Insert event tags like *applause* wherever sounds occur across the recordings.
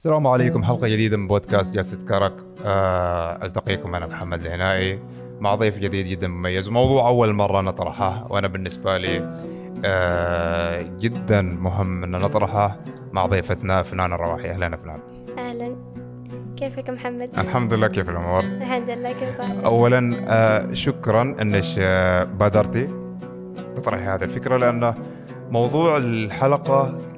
السلام عليكم حلقة جديدة من بودكاست جلسة كرك آه، ألتقيكم أنا محمد العنائي مع ضيف جديد جدا مميز وموضوع أول مرة نطرحه وأنا بالنسبة لي آه، جدا مهم أن نطرحه مع ضيفتنا فنان الرواحي أهلا فنان أهلا كيفك محمد؟ الحمد لله كيف الأمور؟ الحمد لله كيف صحتك؟ أولا آه، شكرا أنك آه، بادرتي تطرحي هذه الفكرة لأن موضوع الحلقة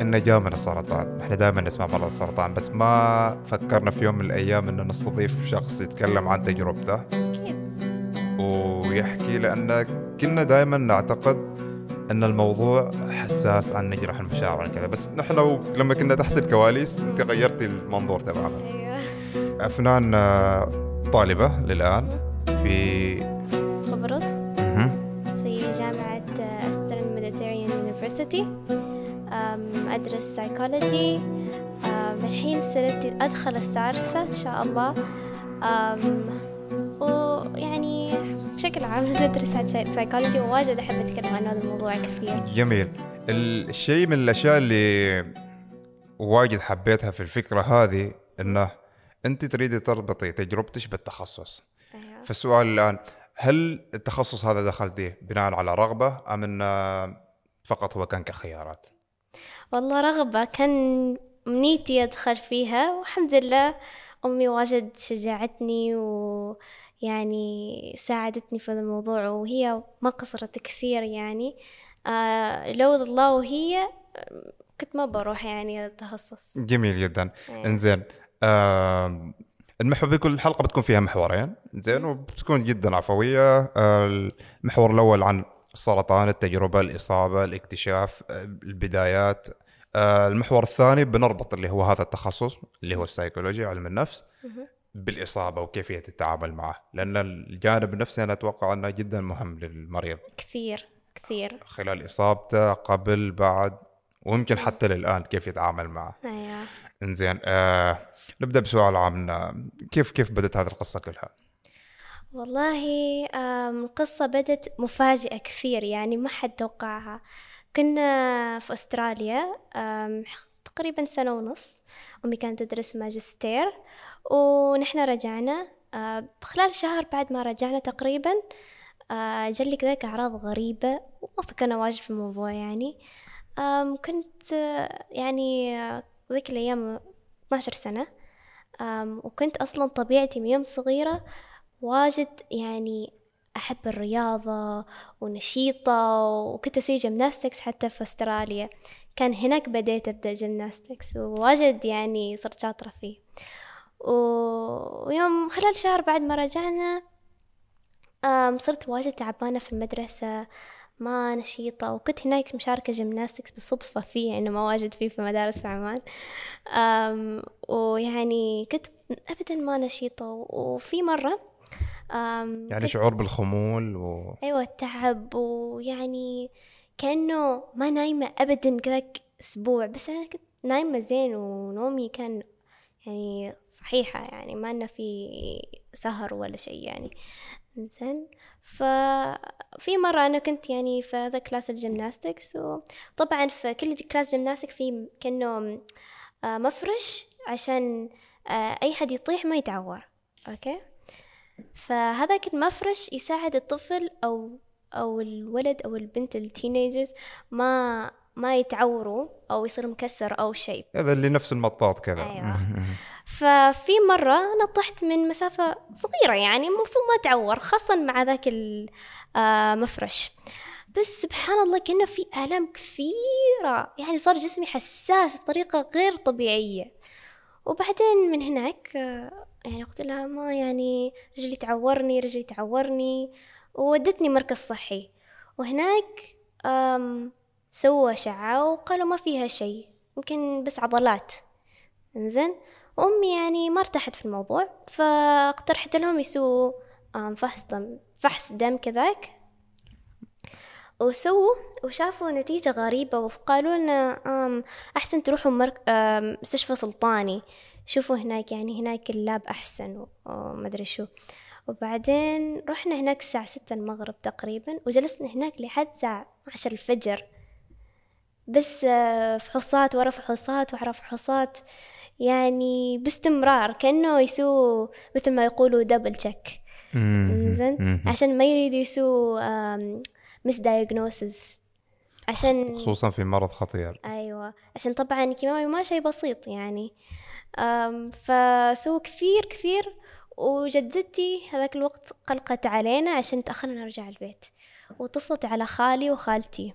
إنه جاء من السرطان. إحنا دائما نسمع مرض السرطان بس ما فكرنا في يوم من الأيام ان نستضيف شخص يتكلم عن تجربته. أكيد. ويحكي لأن كنا دائما نعتقد إن الموضوع حساس عن نجرح المشاعر وكذا. بس نحن لو لما كنا تحت الكواليس أنت غيرتي المنظور تماما. أيوه. أفنان آه، طالبة للآن في قبرص. في جامعة Eastern Mediterranean University أدرس سايكولوجي الحين سنتي أدخل الثالثة إن شاء الله. أم، ويعني بشكل عام *laughs* ندرس عن سايكولوجي وواجد أحب أتكلم عن هذا الموضوع كثير. جميل. الشيء من الأشياء اللي واجد حبيتها في الفكرة هذه إنه أنت تريدي تربطي تجربتك بالتخصص. أيوه. فالسؤال الآن هل التخصص هذا دخلتيه بناء على رغبة أم إنه فقط هو كان كخيارات؟ والله رغبة كان منيتي أدخل فيها والحمد لله أمي واجد شجعتني ويعني ساعدتني في هذا الموضوع وهي ما قصرت كثير يعني. آه لولا الله وهي آه، كنت ما بروح يعني التخصص. جميل جدا. أيوة. إنزين آم، المحور بكل حلقة بتكون فيها محورين زين وبتكون جدا عفوية. آه، المحور الأول عن السرطان التجربة الإصابة الاكتشاف آه، البدايات. آه، المحور الثاني بنربط اللي هو هذا التخصص اللي هو السيكولوجيا علم النفس. بالإصابة وكيفية التعامل معه. لأن الجانب النفسي أنا أتوقع أنه جدا مهم للمريض. كثير كثير. خلال إصابته قبل بعد ويمكن حتى للآن كيف يتعامل معه. أيوة. إنزين آه نبدأ بسؤال عام كيف كيف بدت هذه القصة كلها؟ والله القصة بدت مفاجئة كثير يعني ما حد توقعها. كنا في أستراليا تقريبا سنة ونص أمي كانت تدرس ماجستير ونحن رجعنا خلال شهر بعد ما رجعنا تقريبا جالي كذاك أعراض غريبة وما فكرنا واجد في الموضوع يعني. كنت يعني ذيك الأيام 12 سنة وكنت أصلا طبيعتي من يوم صغيرة واجد يعني أحب الرياضة ونشيطة وكنت أسوي جيمناستكس حتى في أستراليا. كان هناك بديت أبدأ جيمناستكس وواجد يعني صرت شاطرة فيه. و- ويوم خلال شهر بعد ما رجعنا صرت واجد تعبانة في المدرسة ما نشيطة وكنت هناك مشاركة جيمناستكس بالصدفة فيه يعني ما واجد فيه في مدارس في عمان ويعني كنت أبدا ما نشيطة وفي مرة يعني شعور بالخمول و أيوة تعب ويعني كأنه ما نايمة أبدا كذاك أسبوع بس أنا كنت نايمة زين ونومي كان يعني صحيحة يعني ما إنه في سهر ولا شيء يعني. زين. ففي مرة أنا كنت يعني في هذا class ال gymnastics وطبعا في كل class gymnastics في كأنه آه، مفرش عشان آه، أي حد يطيح ما يتعور. أوكي؟ فهذاك المفرش يساعد الطفل أو أو الولد أو البنت ال teenagers ما ما يتعوروا أو يصير مكسر أو شيء. هذا اللي نفس المطاط كذا. أيوة. *laughs* ففي مرة أنا طحت من مسافة صغيرة يعني المفروض ما تعور خاصة مع ذاك المفرش بس سبحان الله كأنه في آلام كثيرة. يعني صار جسمي حساس بطريقة غير طبيعية. وبعدين من هناك آه، يعني قلت لها ما يعني رجلي تعورني رجلي تعورني وودتني مركز صحي. وهناك سووا أشعة وقالوا ما فيها شيء يمكن بس عضلات. إنزين. وأمي يعني ما ارتاحت في الموضوع فاقترحت لهم يسووا فحص دم فحص دم كذاك. وسووا وشافوا نتيجة غريبة وقالوا لنا أحسن تروحوا مستشفى سلطاني. شوفوا هناك يعني هناك اللاب أحسن و- ومدري شو. وبعدين رحنا هناك الساعة ستة المغرب تقريبا وجلسنا هناك لحد الساعة عشر الفجر. بس آه، فحوصات ورا فحوصات ورا فحوصات يعني باستمرار كأنه يسووا مثل ما يقولوا double check زين عشان ما يريدوا يسووا misdiagnosis عشان خصوصا في مرض خطير. أيوه. عشان طبعا الكيماوي ما شيء بسيط يعني. فسووا كثير كثير وجدتي هذاك الوقت قلقت علينا عشان تأخرنا نرجع البيت. واتصلت على خالي وخالتي.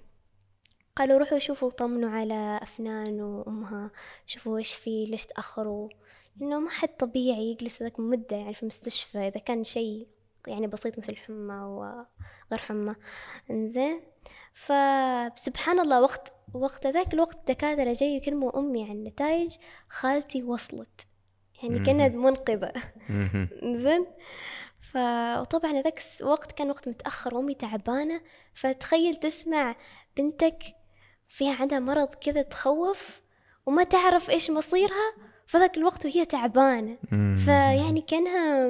قالوا روحوا شوفوا طمنوا على أفنان وأمها شوفوا إيش فيه ليش تأخروا. إنه ما حد طبيعي يجلس ذاك مدة يعني في المستشفى إذا كان شيء يعني بسيط مثل حمى وغير حمى. إنزين. فسبحان الله وقت وقت ذاك الوقت الدكاترة جاي يكلموا أمي عن نتائج خالتي وصلت. يعني كانت منقذة *laughs* زين؟ فطبعا هذاك الوقت كان وقت متأخر وأمي تعبانة. فتخيل تسمع بنتك فيها عندها مرض كذا تخوف وما تعرف إيش مصيرها فذاك الوقت وهي تعبانة. فيعني كأنها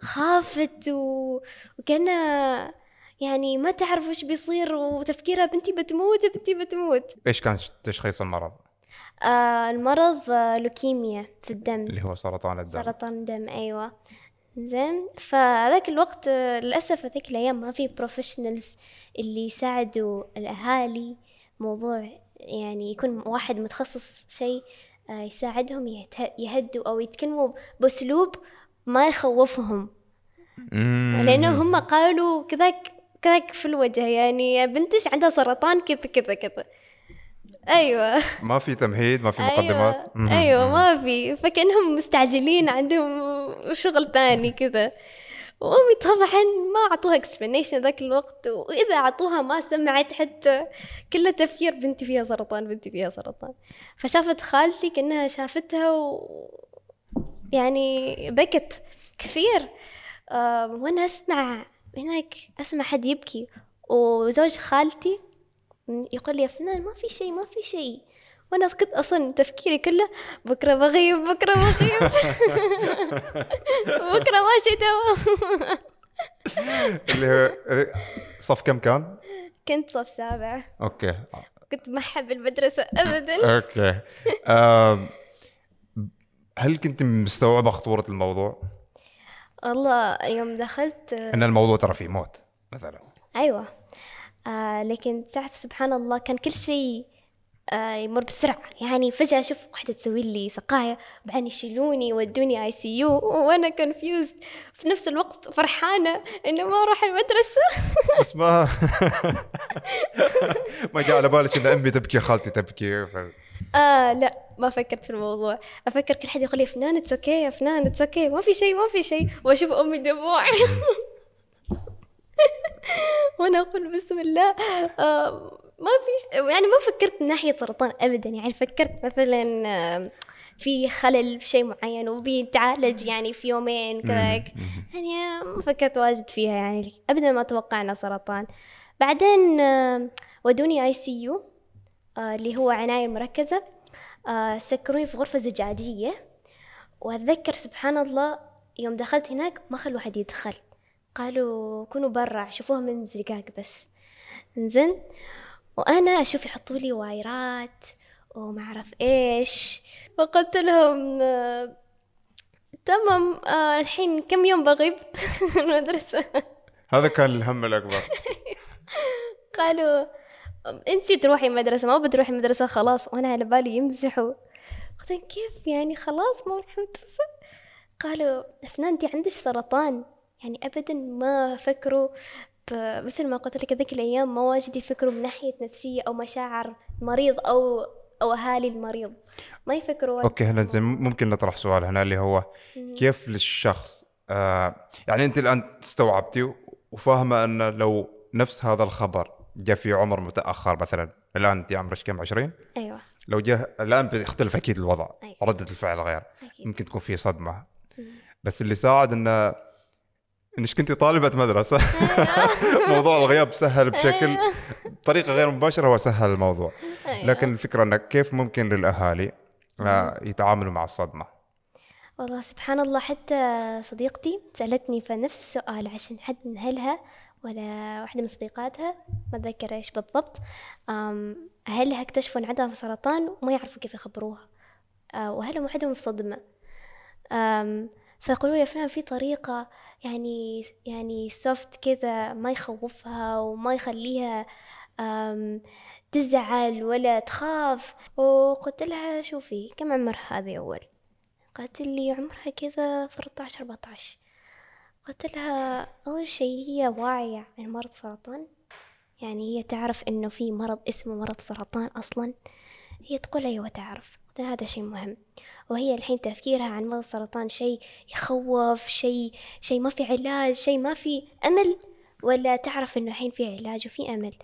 خافت و... وكأنها يعني ما تعرف إيش بيصير وتفكيرها بنتي بتموت بنتي بتموت. إيش كان تشخيص المرض؟ آه المرض آه لوكيميا في الدم. اللي هو سرطان الدم. سرطان الدم أيوه. زين. فذاك الوقت آه للأسف هذيك الأيام ما في بروفيشنالز اللي يساعدوا الأهالي. موضوع يعني يكون واحد متخصص شيء آه يساعدهم يهدوا أو يتكلموا بأسلوب ما يخوفهم. لأنه هم قالوا كذاك كذاك في الوجه يعني بنتش عندها سرطان كذا كذا كذا. أيوه. ما في تمهيد ما في مقدمات. أيوه, أيوة ما في. فكأنهم مستعجلين عندهم شغل ثاني كذا. وأمي طبعا ما أعطوها اكسبلانيشن ذاك الوقت وإذا أعطوها ما سمعت حتى كله تفكير بنتي فيها سرطان بنتي فيها سرطان. فشافت خالتي كأنها شافتها و يعني بكت كثير. آه وأنا أسمع هناك اسمع حد يبكي وزوج خالتي يقول لي يا أفنان ما في شيء ما في شيء. وأنا كنت أصلا تفكيري كله بكرة بغيب بكرة بغيب. *laughs* بكرة ماشي تمام اللي هو صف كم كان؟ كنت صف سابع. أوكي. كنت ما أحب المدرسة ابدا. *laughs* أوكي. هل كنت مستوعبة خطورة الموضوع؟ والله يوم دخلت إن الموضوع ترى فيه موت مثلا. أيوه. آه لكن تعرف سبحان الله كان كل شيء آه يمر بسرعة. يعني فجأة أشوف واحدة تسوي لي سقاية بعدين يشيلوني يودوني ICU وأنا confused في نفس الوقت فرحانة إنه ما أروح المدرسة. *laughs* بس ما ما جاء على بالك إن أمي تبكي خالتي تبكي. ف... آه لا ما فكرت في الموضوع. أفكر كل حد يقول لي أفنان it's okay يا أفنان it's okay ما في شيء ما في شيء. وأشوف أمي دموع *laughs* وأنا أقول بسم الله. آه ما في يعني ما فكرت من ناحية سرطان ابدا يعني فكرت مثلا آه في خلل في شيء معين وبيتعالج يعني في يومين كذاك. يعني ما فكرت واجد فيها يعني ابدا ما توقعنا سرطان. بعدين آه ودوني ICU اللي هو عناية مركزة آه سكروني في غرفة زجاجية. وأتذكر سبحان الله يوم دخلت هناك ما خلوا أحد يدخل. قالوا كونوا برا شوفوها من زجاج بس. إنزين وأنا أشوف يحطوا لي wire ات وما أعرف إيش. فقلت لهم آه تمام آه الحين كم يوم بغيب *laughs* من المدرسة؟ هذا كان الهم الأكبر. *laughs* قالوا انتي تروحي المدرسة ما بتروحي المدرسة خلاص وأنا على بالي يمزحوا. قلت كيف يعني خلاص ما أروح المدرسة قالوا فنان أنتي عندك سرطان. يعني ابدا ما فكروا مثل ما قلت لك ذيك الأيام ما واجد يفكروا من ناحية نفسية أو مشاعر المريض أو أو أهالي المريض. ما يفكروا أوكي هلا زين ممكن نطرح سؤال هنا اللي هو كيف للشخص آه يعني أنت الآن استوعبتي وفاهمة أن لو نفس هذا الخبر جاء في عمر متأخر مثلا الآن أنت عمرك كم؟ 20 أيوه. لو جاء الآن بيختلف أكيد الوضع أيوة. ردة الفعل غير. أكيد. ممكن تكون في صدمة. بس اللي ساعد إنه إنك كنت طالبة مدرسة. *laughs* موضوع الغياب سهل بشكل بطريقه غير مباشرة هو سهل الموضوع. أيوة. لكن الفكرة إنك كيف ممكن للأهالي آه، يتعاملوا مع الصدمة؟ والله سبحان الله حتى صديقتي سألتني فنفس السؤال عشان حد من أهلها ولا واحدة من صديقاتها ما أتذكر إيش بالضبط أهلها اكتشفوا إن عندها سرطان وما يعرفوا كيف يخبروها. آه، وأهلهم وحدهم في صدمة. آم، فيقولوا لي فلان في طريقة يعني يعني سوفت كذا ما يخوفها وما يخليها تزعل ولا تخاف. وقلت لها شوفي كم عمر هذه أول؟ قالت لي عمرها كذا 13 14 قلت لها أول شيء هي واعية عن مرض سرطان. يعني هي تعرف إنه في مرض اسمه مرض سرطان أصلا. هي تقول أيوة تعرف. هذا شيء مهم. وهي الحين تفكيرها عن مرض سرطان شيء يخوف شيء شيء ما في علاج شيء ما في أمل. ولا تعرف إنه الحين في علاج وفي أمل.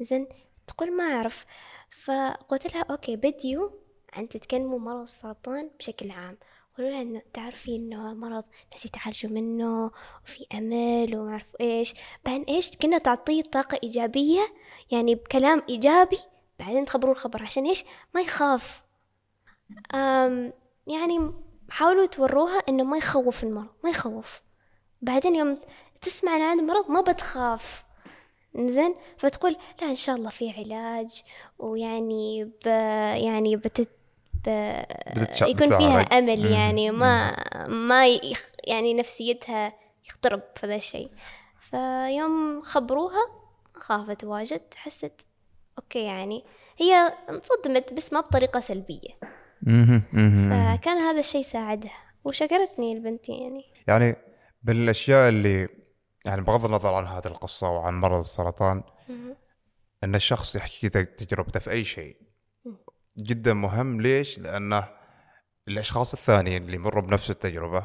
زين تقول ما أعرف. فقلت لها أوكي بديو عن تتكلموا مرض السرطان بشكل عام. قولوا لها إنه تعرفي إنه مرض ناس يتعالجوا منه وفي أمل وما أعرف إيش. بعدين إيش؟ كنا تعطيه طاقة إيجابية يعني بكلام إيجابي بعدين تخبروه الخبر. عشان إيش؟ ما يخاف. يعني حاولوا توروها إنه ما يخوف المرض ما يخوف. بعدين يوم تسمع عن عنده مرض ما بتخاف. زين؟ فتقول لا إن شاء الله في علاج ويعني ب يعني بتت ب... يكون فيها. أمل يعني ما ما يخ... يعني نفسيتها يخترب في ذا الشيء. فيوم خبروها خافت واجد حست أوكي يعني هي انصدمت بس ما بطريقة سلبية. مهم، مهم. فكان هذا الشيء ساعدها وشكرتني البنت يعني. يعني بالأشياء اللي يعني بغض النظر عن هذه القصة وعن مرض السرطان إن الشخص يحكي تج- تجربته في أي شيء. جدا مهم. ليش؟ لأنه الأشخاص الثانيين اللي يمروا بنفس التجربة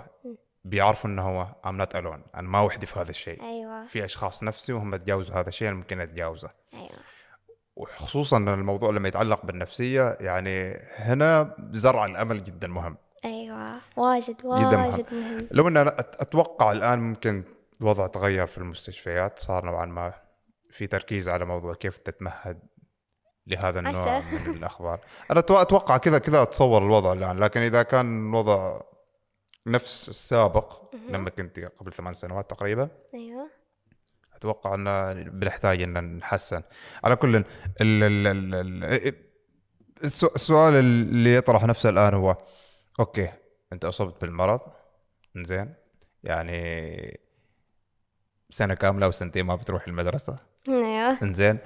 بيعرفوا إنه هو I'm not alone أنا ما وحدي في هذا الشيء. أيوة. في أشخاص نفسي وهم تجاوزوا هذا الشيء أنا ممكن أتجاوزه. أيوة. وخصوصا الموضوع لما يتعلق بالنفسية يعني هنا زرع الأمل جدا مهم. أيوة واجد جدا مهم. واجد مهم. لو إن أنا أتوقع الآن ممكن الوضع تغير في المستشفيات صار نوعا ما في تركيز على موضوع كيف تتمهد لهذا النوع. من الأخبار. أنا أتوقع كذا كذا أتصور الوضع الآن لكن إذا كان الوضع نفس السابق لما كنت قبل ثمان سنوات تقريبا أيوة. أتوقع إن بنحتاج إن نحسن. على كل ال ال السؤال اللي يطرح نفسه الآن هو أوكي أنت أصبت بالمرض زين يعني سنة كاملة أو سنتين ما بتروح المدرسة. أيوة. إنزين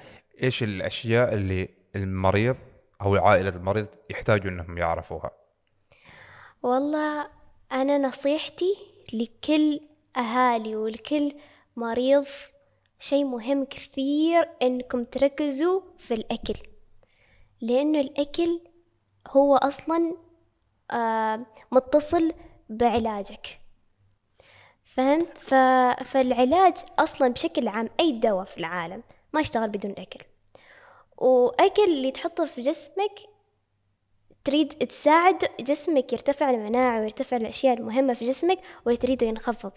إيش الأشياء اللي المريض أو عائلة المريض يحتاجوا إنهم يعرفوها؟ والله أنا نصيحتي لكل أهالي ولكل مريض شيء مهم كثير إنكم تركزوا في الأكل. لأنه الأكل هو أصلا آه متصل بعلاجك. فهمت؟ ف... فالعلاج أصلا بشكل عام أي دواء في العالم ما يشتغل بدون أكل. وأكل اللي تحطه في جسمك تريد تساعد جسمك يرتفع المناعة ويرتفع الأشياء المهمة في جسمك واللي تريده ينخفض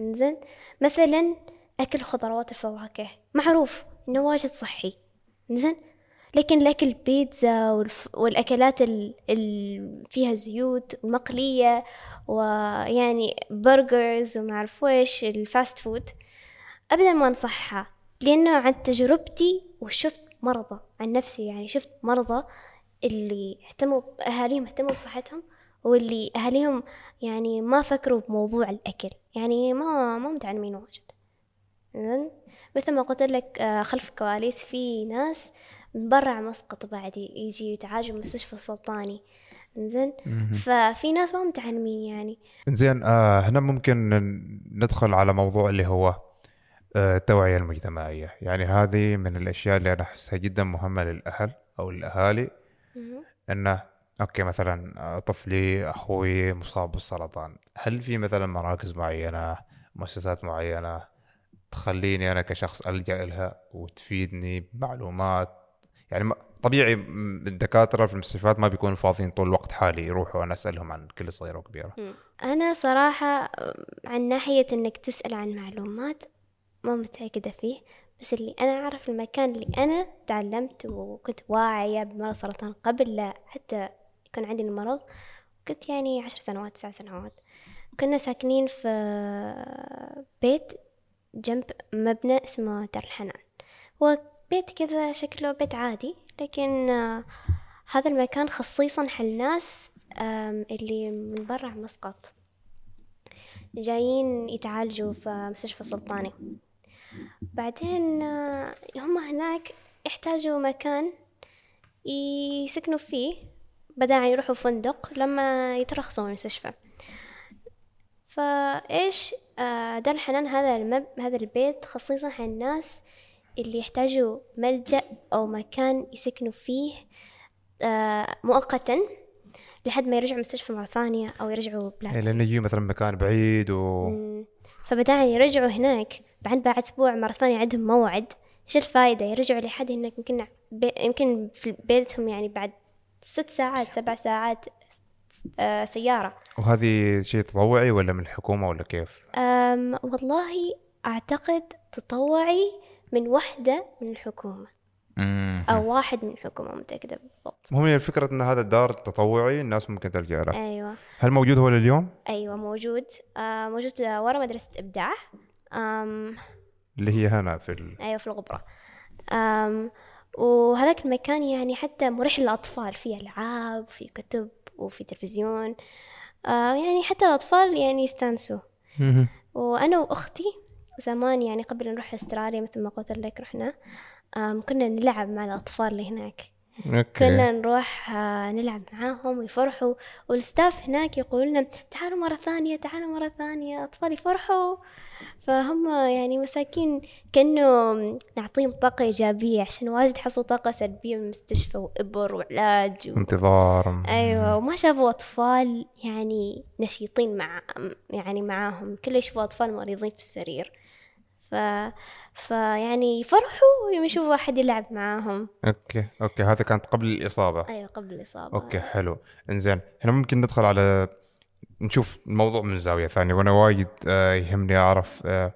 زين مثلا أكل خضروات الفواكه معروف إنه واجد صحي. زين لكن الأكل بيتزا والف... والأكلات ال... ال... فيها زيوت مقلية ويعني burgers ومعرف ويش ال fast food أبدا ما أنصحها. لأنه عن تجربتي وشفت مرضى عن نفسي يعني شفت مرضى اللي اهتموا أهاليهم اهتموا بصحتهم واللي أهاليهم يعني ما فكروا بموضوع الأكل. يعني ما ما متعلمين واجد. زين؟ مثل ما قلت لك آه، خلف الكواليس في ناس من برا مسقط بعد يجي يتعالجوا بالمستشفى السلطاني زين؟ ففي ناس ما متعلمين يعني. زين آه هنا ممكن ندخل على موضوع اللي هو آه التوعية المجتمعية. يعني هذه من الأشياء اللي أنا أحسها جدا مهمة للأهل أو الأهالي أنه أوكي مثلا آه، طفلي أخوي مصاب بالسرطان. هل في مثلا مراكز معينة مؤسسات معينة تخليني أنا كشخص ألجأ لها وتفيدني بمعلومات. يعني طبيعي الدكاترة في المستشفيات ما بيكونوا فاضيين طول الوقت حالي يروحوا أنا أسألهم عن كل صغيرة وكبيرة. أنا صراحة عن ناحية إنك تسأل عن معلومات ما متأكدة فيه بس اللي أنا أعرف المكان اللي أنا تعلمت وكنت واعية بمرض السرطان قبل لا حتى يكون عندي المرض كنت يعني عشر سنوات تسع سنوات. كنا ساكنين في بيت جنب مبنى اسمه دار الحنان. هو بيت كذا شكله بيت عادي لكن آه، هذا المكان خصيصا حل ناس أم، اللي من برا مسقط. جايين يتعالجوا في مستشفى سلطاني. بعدين آه، هم هناك يحتاجوا مكان يسكنوا فيه بدل عن يروحوا فندق لما يترخصوا من المستشفى. فإيش آه، دار الحنان هذا المب... هذا البيت خصيصا حق الناس اللي يحتاجوا ملجأ أو مكان يسكنوا فيه آه، مؤقتا لحد ما يرجعوا مستشفى مرة ثانية أو يرجعوا بلاد. إيه، لأنه يجي مثلا مكان بعيد و. فبدال يرجعوا هناك بعد بعد أسبوع مرة ثانية عندهم موعد. إيش الفايدة؟ يرجعوا لحد هناك يمكن بي يمكن في بيتهم يعني بعد ست ساعات سبع ساعات. آه سيارة. وهذه شيء تطوعي ولا من الحكومة ولا كيف؟ أم والله أعتقد تطوعي من وحدة من الحكومة. أو واحد من الحكومة متأكدة بالضبط. المهم هي الفكرة إن هذا الدار تطوعي الناس ممكن تلجا له. أيوة. هل موجود هو لليوم؟ أيوة موجود. آه موجود ورا مدرسة إبداع. أم اللي هي هنا في ال... أيوة في الغبرة. أم وهذاك المكان يعني حتى مريح للأطفال فيه ألعاب وفي كتب وفي تلفزيون. آه يعني حتى الأطفال يعني يستانسوا. وأنا وأختي زمان يعني قبل نروح أستراليا مثل ما قلت لك رحنا كنا نلعب مع الأطفال اللي هناك. أوكي. كنا نروح آه، نلعب معاهم ويفرحوا وال staff هناك يقولون لنا تعالوا مرة ثانية تعالوا مرة ثانية أطفال يفرحوا. فهم يعني مساكين كأنه نعطيهم طاقة إيجابية عشان واجد حصلوا طاقة سلبية من المستشفى وإبر وعلاج و... انتظار. أيوة وما شافوا أطفال يعني نشيطين مع يعني معاهم كله يشوفوا أطفال مريضين في السرير. ف... فيعني يفرحوا يوم يشوفوا أحد يلعب معاهم. أوكي أوكي هذا كانت قبل الإصابة. أيوة قبل الإصابة. أوكي حلو. إنزين هنا ممكن ندخل على نشوف الموضوع من زاوية ثانية وأنا وايد آه، يهمني أعرف آه،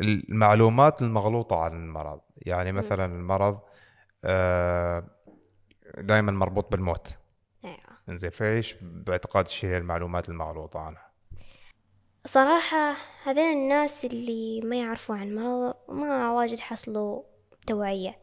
المعلومات المغلوطة عن المرض. يعني مثلا المرض دائما مربوط بالموت. أيوة. إنزين فإيش باعتقاد الشيء المعلومات المغلوطة عنها؟ صراحة هذين الناس اللي ما يعرفوا عن المرض ما واجد حصلوا توعية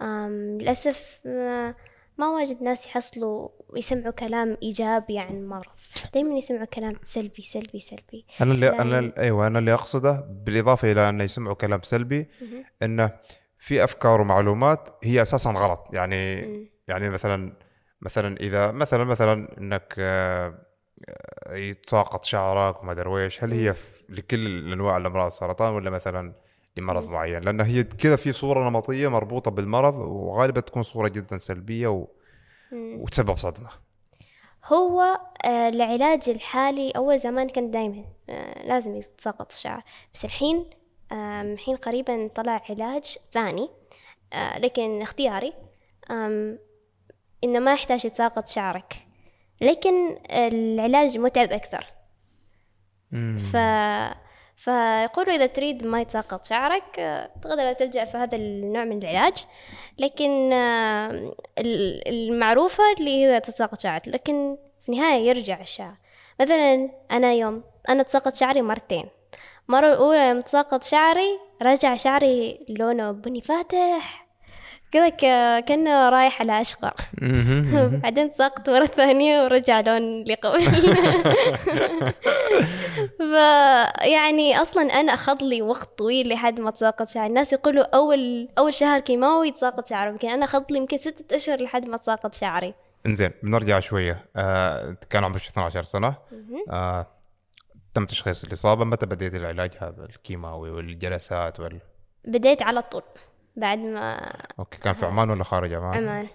للأسف ما, ما واجد ناس يحصلوا يسمعوا كلام إيجابي عن المرض دايما يسمعوا كلام سلبي سلبي سلبي أنا اللي أنا أيوه أنا اللي أقصده بالإضافة إلى انه يسمعوا كلام سلبي. إنه في أفكار ومعلومات هي أساسا غلط يعني. يعني مثلا مثلا إذا مثلا مثلا آه، آه، يتساقط شعرك وما أدري ويش هل هي لكل انواع الأمراض السرطان ولا مثلا لمرض معين؟ لأن هي كذا في صورة نمطية مربوطة بالمرض وغالبا تكون صورة جدا سلبية و... وتسبب صدمة. هو آه، العلاج الحالي أول زمان كان دايما آه، لازم يتساقط الشعر. بس الحين الحين قريبا طلع علاج ثاني آه، لكن اختياري إنه ما يحتاج يتساقط شعرك. لكن العلاج متعب أكثر. ف فيقولوا إذا تريد ما يتساقط شعرك آه، تقدر تلجأ في هذا النوع من العلاج. لكن آه، ال- المعروفة اللي هي تتساقط شعرك لكن في النهاية يرجع الشعر. مثلا أنا يوم أنا تساقط شعري مرتين. المرة الأولى يوم تساقط شعري رجع شعري لونه بني فاتح. كذا ك- كأنه رايح على أشقر. *laughs* بعدين ساقط مرة ثانية ورجع لون اللي قبل *laughs* ف يعني أصلا أنا أخذ لي وقت طويل لحد ما تساقط شعري. الناس يقولوا أول أول شهر كيماوي يتساقط شعره يمكن أنا أخذ لي يمكن ستة أشهر لحد ما تساقط شعري. إنزين بنرجع شوية. آه كان عمرك 12 سنة؟ آه تم تشخيص الإصابة متى بديت العلاج؟ هذا الكيماوي والجلسات وال بديت على طول. بعد ما أوكي كان في عمان ولا خارج عمان؟ عمان.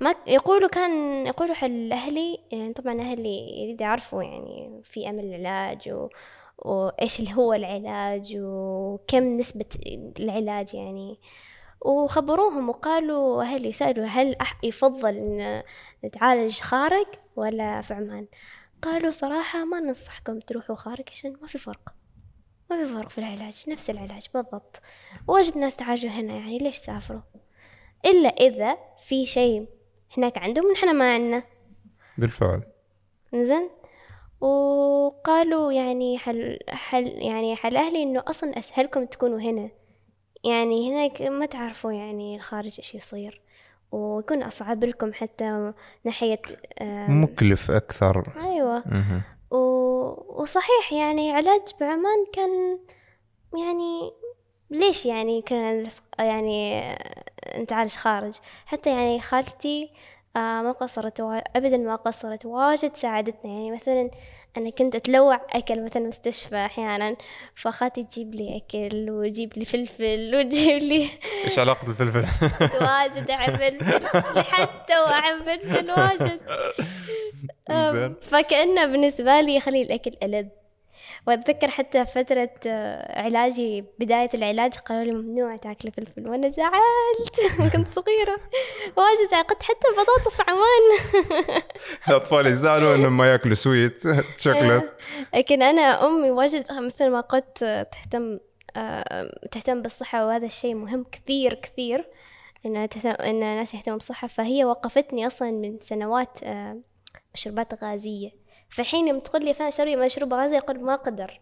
ما يقولوا كان يقولوا حل أهلي يعني طبعا أهلي يريد يعرفوا يعني في امل العلاج و... وإيش اللي هو العلاج وكم نسبة العلاج يعني. وخبروهم وقالوا أهلي سألوا هل أح يفضل إن نتعالج خارج ولا في عمان. قالوا صراحة ما ننصحكم تروحوا خارج عشان ما في فرق. ما في فرق في العلاج نفس العلاج بالضبط. واجد ناس تعالجوا هنا يعني ليش سافروا إلا إذا في شيء هناك عندهم نحن ما عندنا. بالفعل. زين وقالوا يعني حل, حل يعني حل أهلي إنه أصلا أسهلكم تكونوا هنا. يعني هناك ما تعرفوا يعني الخارج إيش يصير. ويكون أصعب لكم حتى ناحية مكلف أكثر. أيوة. مهم. وصحيح يعني علاج بعمان كان يعني ليش يعني كان يعني نتعالج خارج حتى يعني خالتي آه ما قصرت وا... أبدا ما قصرت واجد ساعدتنا يعني مثلا أنا كنت أتلوع أكل مثلا مستشفى أحيانا فخالتي تجيب لي أكل وتجيب لي فلفل وتجيب لي إيش علاقة الفلفل؟ *laughs* واجد أحب الفلفل *laughs* حتى وأحب الفلفل واجد. *laughs* *laughs* فكأنه بالنسبة لي يخلي الأكل ألذ. وأتذكر حتى فترة آه، علاجي بداية العلاج قالوا لي ممنوع تاكلي فلفل. وأنا زعلت. *laughs* كنت صغيرة. واجد قلت حتى البطاطس عمان *laughs* الأطفال يزعلوا إنهم ما يأكلوا سويت شوكلت لكن أنا أمي واجد مثل ما قلت تهتم آه، تهتم بالصحة. وهذا الشيء مهم كثير كثير. إن تهتم إن الناس يهتموا بالصحة فهي وقفتني أصلا من سنوات آه، مشروبات غازية. فالحين يوم تقول لي فأنا شربي مشروب غازي أقول ما أقدر.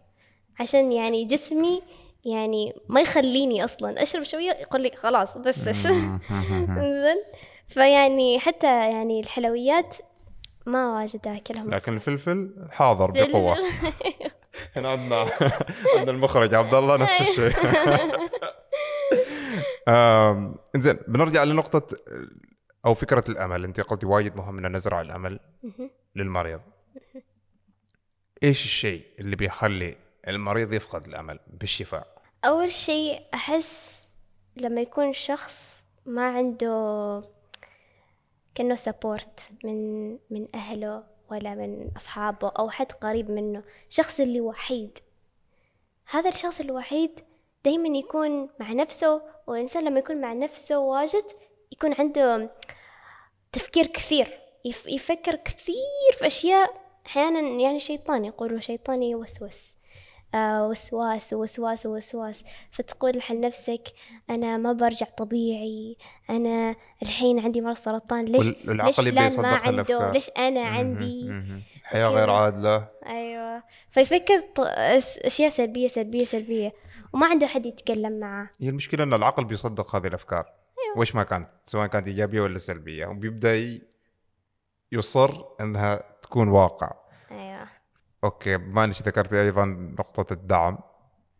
عشان يعني جسمي يعني ما يخليني أصلا. أشرب شوية يقول لي خلاص بس *laughs* زين. فيعني حتى يعني الحلويات ما واجد أكلها لكن الفلفل حاضر بقوة. *laughs* هنا عندنا عندنا المخرج عبد الله *laughs* نفس الشيء. انزين بنرجع لنقطة أو فكرة الأمل، أنت قلتي وايد مهم أن نزرع الأمل للمريض. إيش الشيء اللي بيخلي المريض يفقد الأمل بالشفاء؟ أول شيء أحس لما يكون شخص ما عنده كأنه سبورت من من أهله ولا من أصحابه أو حد قريب منه. شخص اللي وحيد. هذا الشخص الوحيد دايما يكون مع نفسه والإنسان لما يكون مع نفسه واجد يكون عنده تفكير كثير يف يفكر كثير في أشياء أحيانا يعني شيطان يقولوا شيطاني يوسوس. آه وسواس ووسواس ووسواس فتقول لحل نفسك أنا ما برجع طبيعي. أنا الحين عندي مرض سرطان ليش ليش فلان ما عنده؟ هالأفكار. ليش أنا عندي. حياة. غير عادلة. أيوة. فيفكر أشياء سلبية سلبية سلبية. وما عنده حد يتكلم معاه هي المشكلة أن العقل بيصدق هذه الأفكار. وش ما كانت؟ سواء كانت إيجابية ولا سلبية. وبيبدأ ي- يصر أنها تكون واقع. أيوة. أوكي بما أنك ذكرتي أيضا نقطة الدعم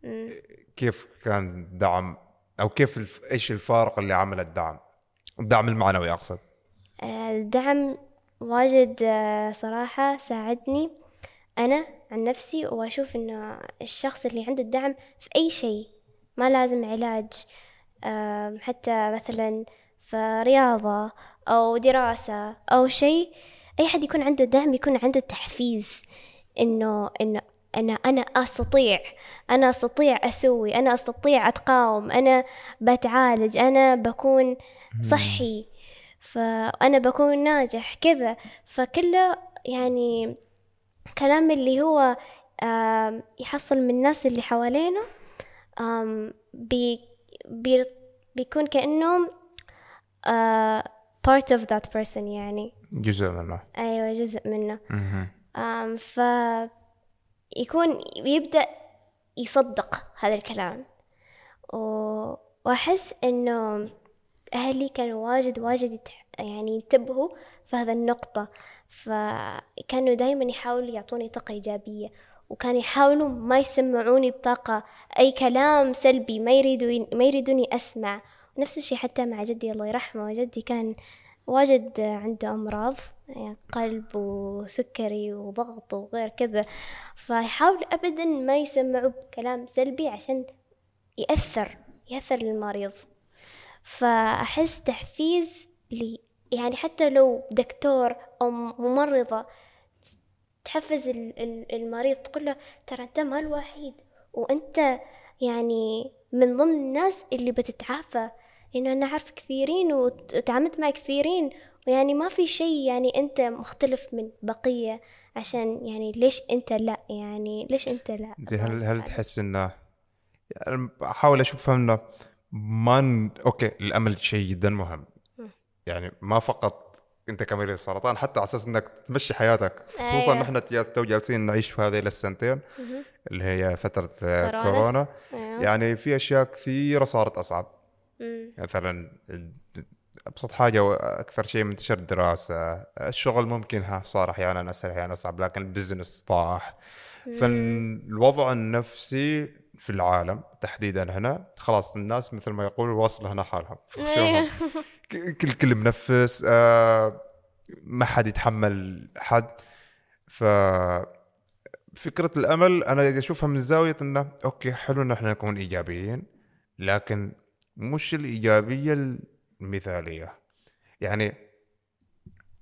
مم. كيف كان الدعم؟ أو كيف الف... إيش الفارق اللي عمل الدعم؟ الدعم المعنوي أقصد. آه، الدعم واجد آه، صراحة ساعدني أنا عن نفسي وأشوف إنه الشخص اللي عنده الدعم في أي شيء ما لازم علاج. حتى مثلا في رياضة أو دراسة أو شيء أي حد يكون عنده دعم يكون عنده تحفيز إنه إنه أنا أنا أستطيع أنا أستطيع أسوي أنا أستطيع أتقاوم أنا بتعالج أنا بكون صحي فأنا بكون ناجح كذا. فكله يعني كلام اللي هو يحصل من الناس اللي حوالينه بي بيكون كأنه آه، part of that person يعني. جزء منه. أيوة جزء منه. آم، ف يكون يبدأ يصدق هذا الكلام. و- وأحس إنه أهلي كانوا واجد واجد. يعني ينتبهوا في هذا النقطة. فكانوا دايما يحاولوا يعطوني طاقة إيجابية. وكانوا يحاولوا ما يسمعوني بطاقة أي كلام سلبي ما يريدوا ما يريدوني أسمع. نفس الشيء حتى مع جدي الله يرحمه جدي كان واجد عنده أمراض يعني قلب وسكري وضغط وغير كذا. فيحاول أبدا ما يسمعوا بكلام سلبي عشان يأثر يأثر للمريض. فأحس تحفيز لي يعني حتى لو دكتور أو ممرضة تحفز ال- ال- المريض تقول له ترى أنت ما الوحيد وأنت يعني من ضمن الناس اللي بتتعافى لأنه أنا أعرف كثيرين وت- وتعاملت مع كثيرين ويعني ما في شيء يعني أنت مختلف من بقية عشان يعني ليش أنت لا؟ يعني ليش أنت لا؟ زي هل هل تحس انه أحاول اشوفها انه ما ن... أوكي الأمل شيء جدا مهم. يعني ما فقط انت كمريض سرطان حتى على أساس إنك تمشي حياتك خصوصا أيوة. نحن تو جالسين نعيش في هذه السنتين اللي هي فترة كورونا. كورونا أيوة. يعني في أشياء كثيرة صارت أصعب مم. مثلا أبسط حاجة وأكثر شيء منتشر الدراسه الشغل ممكن ها صار أحيانا أسهل أحيانا أصعب لكن ال business طاح فالوضع النفسي في العالم تحديدا هنا. خلاص الناس مثل ما يقولوا واصله هنا حالهم. أيوه. *laughs* ك- كل كل منفس آه، ما حد يتحمل حد. ف فكرة الأمل أنا أشوفها من زاوية إنه أوكي حلو إن إحنا نكون إيجابيين لكن مش الإيجابية المثالية. يعني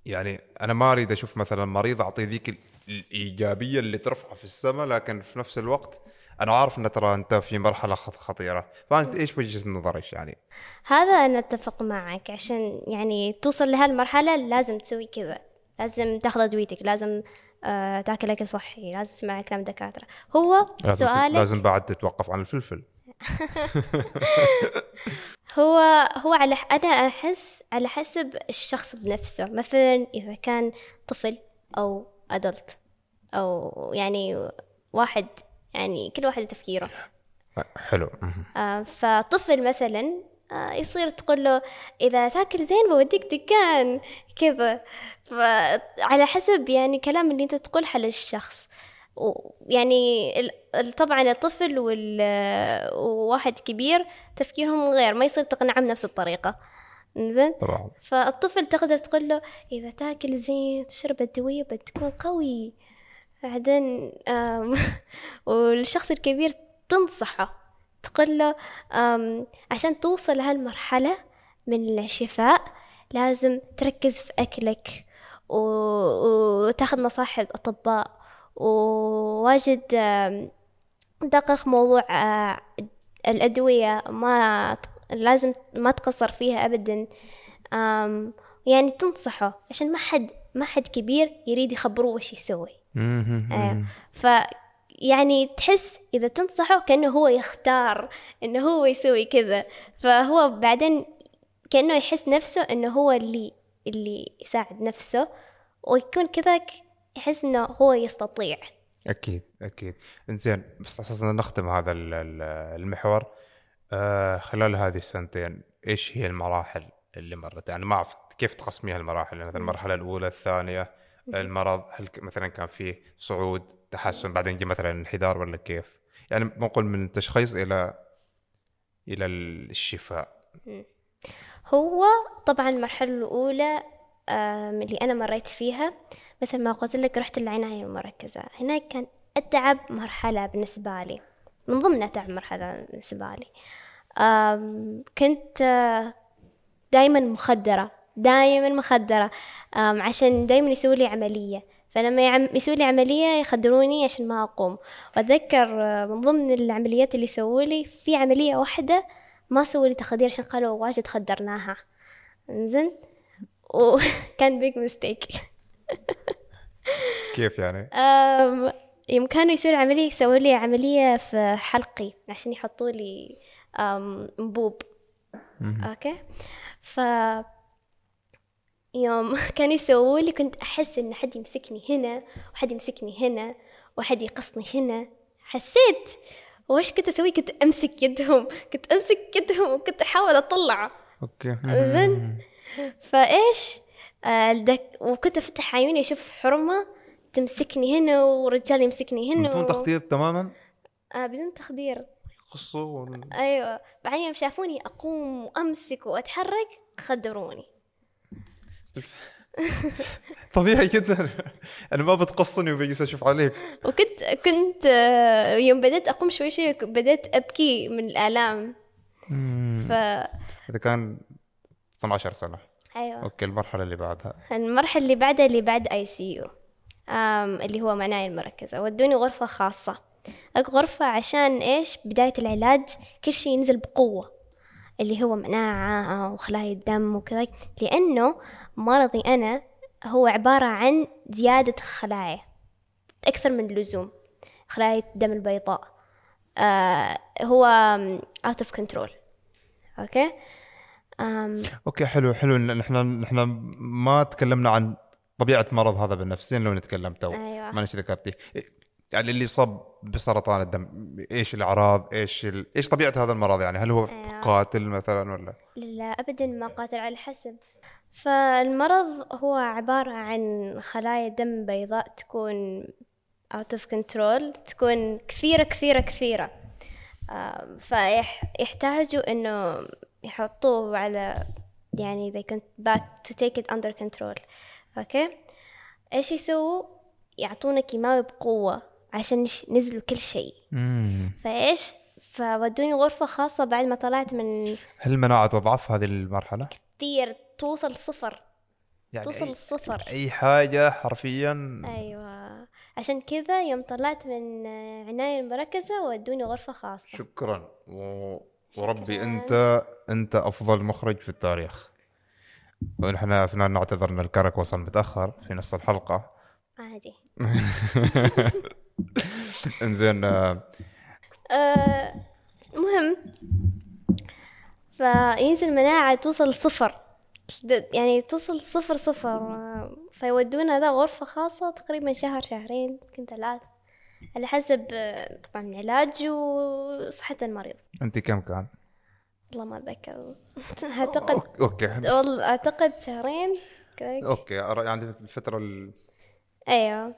يعني أنا ما أريد أشوف مثلا مريض أعطيه ذيك ال- الإيجابية اللي ترفعه في السماء لكن في نفس الوقت أنا عارف إن ترى أنت في مرحلة خط- خطيرة. فأنت إيش وجهة نظرك يعني؟ هذا أنا أتفق معك عشان يعني توصل لهالمرحلة لازم تسوي كذا. لازم تاخذ أدويتك لازم آه تاكل أكل صحي لازم تسمع كلام دكاترة. هو لازم سؤالك لازم بعد تتوقف عن الفلفل. *laughs* هو هو على أنا أحس على حسب الشخص بنفسه. مثلا إذا كان طفل أو أدلت أو يعني واحد يعني كل واحد تفكيره حلو. آه، فطفل مثلا آه، يصير تقول له إذا تاكل زين بوديك دكان كذا. فعلى حسب يعني كلام اللي أنت تقولها للشخص ويعني ال- ال- طبعا الطفل وواحد كبير تفكيرهم غير ما يصير تقنعهم بنفس الطريقة. زين طبعا. فالطفل تقدر تقول له إذا تاكل زين تشرب الدوية بتكون قوي. بعدين *laughs* والشخص الكبير تنصحه تقول له عشان توصل لهالمرحلة من الشفاء لازم تركز في أكلك وتاخذ نصائح الأطباء وواجد دقق موضوع الأدوية ما لازم ما تقصر فيها أبدا يعني تنصحه عشان ما حد ما حد كبير يريد يخبروه وش يسوي. ف يعني تحس إذا تنصحه كأنه هو يختار إنه هو يسوي كذا. فهو بعدين كأنه يحس نفسه إنه هو اللي اللي يساعد نفسه ويكون كذاك يحس إنه هو يستطيع. أكيد أكيد. إنزين بس إن نختم هذا ال- ال- المحور آه خلال هذه السنتين إيش هي المراحل اللي مرت؟ يعني ما أعرف كيف تقسميها المراحل يعني مثلا المرحلة الأولى الثانية المرض هل مثلا كان فيه صعود تحسن بعدين جي مثلا انحدار ولا كيف؟ يعني بنقول من التشخيص إلى إلى الشفاء. هو طبعا المرحلة الأولى آم، اللي أنا مريت فيها مثل ما قلت لك رحت العناية المركزة. هناك كان أتعب مرحلة بالنسبة لي من ضمن أتعب مرحلة بالنسبة لي. كنت آه، دايما دايما مخدرة عشان دايما يسووا لي عملية. فلما يعم- يسووا لي عملية يخدروني عشان ما أقوم. وأتذكر من ضمن العمليات اللي سووا لي في عملية واحدة ما سووا لي تخدير عشان قالوا واجد خدرناها. إنزين؟ وكان big mistake كيف يعني؟ يوم كانوا يسووا عملية سووا لي عملية في حلقي عشان يحطوا لي أم، انبوب أوكي؟ ف يوم *laughs* كانوا يسووا لي كنت أحس إن حد يمسكني هنا وحد يمسكني هنا وحد يقصني هنا. حسيت وش كنت أسوي؟ كنت أمسك يدهم كنت أمسك يدهم وكنت أحاول أطلع. أوكي. زين. فإيش؟ آه، الدك وكنت أفتح عيوني أشوف حرمة تمسكني هنا ورجال يمسكني هنا بدون و- تخدير تماما؟ آه بدون تخدير. قصوا وال- أيوه. بعدين يوم شافوني أقوم وأمسك وأتحرك خدروني. *laughs* طبيعي جدا. أنا ما بتقصني وبجلس أشوف عليك. وكنت كنت يوم بدأت أقوم شوي شوي بدأت أبكي من الالام ف إذا كان 12 سنة. أيوه. أوكي المرحلة اللي بعدها. المرحلة اللي بعدها اللي بعد ICU اللي هو العناية المركزة. ودوني غرفة خاصة. غرفة عشان إيش؟ بداية العلاج. كل شيء ينزل بقوة. اللي هو مناعة وخلايا الدم وكذا. لأنه مرضي أنا هو عبارة عن زيادة خلايا أكثر من اللزوم خلايا الدم البيضاء. آه هو out of control. أوكي؟ أم أوكي حلو حلو. ان إحنا إحنا ما تكلمنا عن طبيعة مرض هذا بالنفس زين لو نتكلم تو. أيوة. ما ذكرتي. يعني اللي صاب بسرطان الدم إيش الأعراض؟ إيش ال... إيش طبيعة هذا المرض يعني؟ هل هو أيوة. قاتل مثلا ولا؟ لا أبدا ما قاتل على حسب. فالمرض هو عبارة عن خلايا دم بيضاء تكون out of control تكون كثيرة كثيرة كثيرة. آم، فيحتاجوا إنه يحطوه على يعني they can back to take it under control. أوكي؟ إيش يسووا؟ يعطونا كيماوي بقوة. عشان ينزلوا كل شيء. فإيش؟ فودوني غرفة خاصة بعد ما طلعت من هل المناعه تضعف هذه المرحلة؟ كثير. توصل صفر. يعني توصل أي... الصفر أي حاجة حرفيا. أيوه. عشان كذا يوم طلعت من عناية المركزة ودوني غرفة خاصة. شكرا. و... وربي شكراً. أنت أنت أفضل مخرج في التاريخ. ونحن فينا نعتذر ان الكرك وصل متأخر في نص الحلقة. عادي. *laughs* انزين آه، آه مهم. فينزل المناعة توصل صفر. يعني توصل صفر صفر آه، فيودونا ذا غرفة خاصة تقريبا شهر شهرين يمكن ثلاث. على حسب آه، طبعا العلاج وصحة المريض. أنت كم كان؟ والله ما أتذكر. *laughs* أعتقد أوك- أوكي بس والله أعتقد شهرين أرى- يعني الفترة ال... أيوه.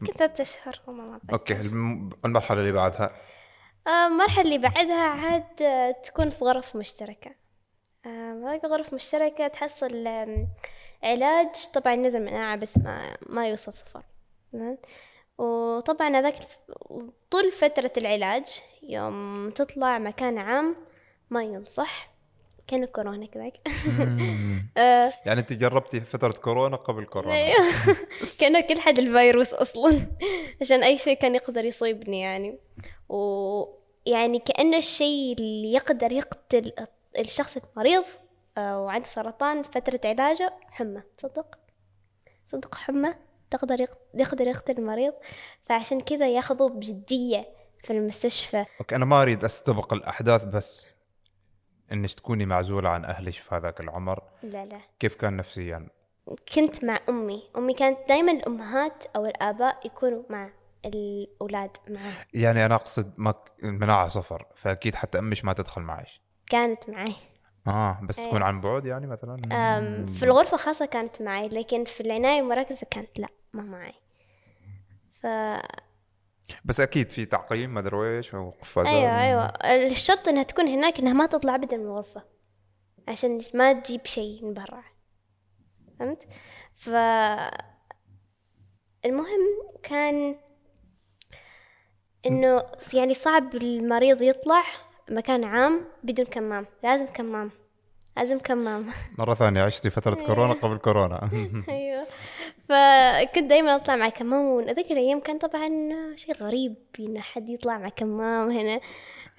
يمكن ثلاثة أشهر والله ما أتذكر. أوكي الم- المرحلة اللي بعدها؟ آه، المرحلة اللي بعدها عاد آه، تكون في غرف مشتركة. آه، هذيك غرف مشتركة تحصل علاج. طبعا نزل مناعة بس ما ما يوصل صفر؟ وطبعا هذاك طول فترة العلاج يوم تطلع مكان عام ما ينصح. كان كورونا كذاك. *laughs* آه، يعني أنت جربتي فترة كورونا قبل كورونا. أيوه. *laughs* كأنه كل حد الفيروس أصلا. *laughs* عشان أي شيء كان يقدر يصيبني يعني. ويعني كأنه الشيء اللي يقدر يقتل الشخص المريض آه، وعنده سرطان فترة علاجه حمى. تصدق؟ صدق حمى؟ تقدر يق- يقدر يقتل المريض؟ فعشان كذا ياخذوه بجدية في المستشفى. أوكي أنا ما أريد أستبق الأحداث بس إنك تكوني معزولة عن أهلك في هذاك العمر؟ لا لا. كيف كان نفسيا؟ كنت مع أمي. أمي كانت دايما الأمهات أو الآباء يكونوا مع الأولاد معه يعني أنا أقصد ما المناعه صفر فأكيد حتى امش ما تدخل معي كانت معي آه بس إيه. تكون عن بعد يعني مثلا؟ أم، في الغرفة الخاصة كانت معي لكن في العناية المركزة كانت لا ما معي ف بس أكيد في تعقيم ما أدري إيش وقفازات أيوه أيوه. الشرط إنها تكون هناك إنها ما تطلع ابدا من الغرفة عشان ما تجيب شيء من برا. فهمت؟ ف المهم كان إنه يعني صعب المريض يطلع مكان عام بدون كمام. لازم كمام. لازم كمام. مرة ثانية عشتي فترة إيه. كورونا *laughs* قبل كورونا. أيوه. فكنت دايما أطلع مع كمام وذيك الأيام كان طبعا شيء غريب إن حد يطلع مع كمام هنا.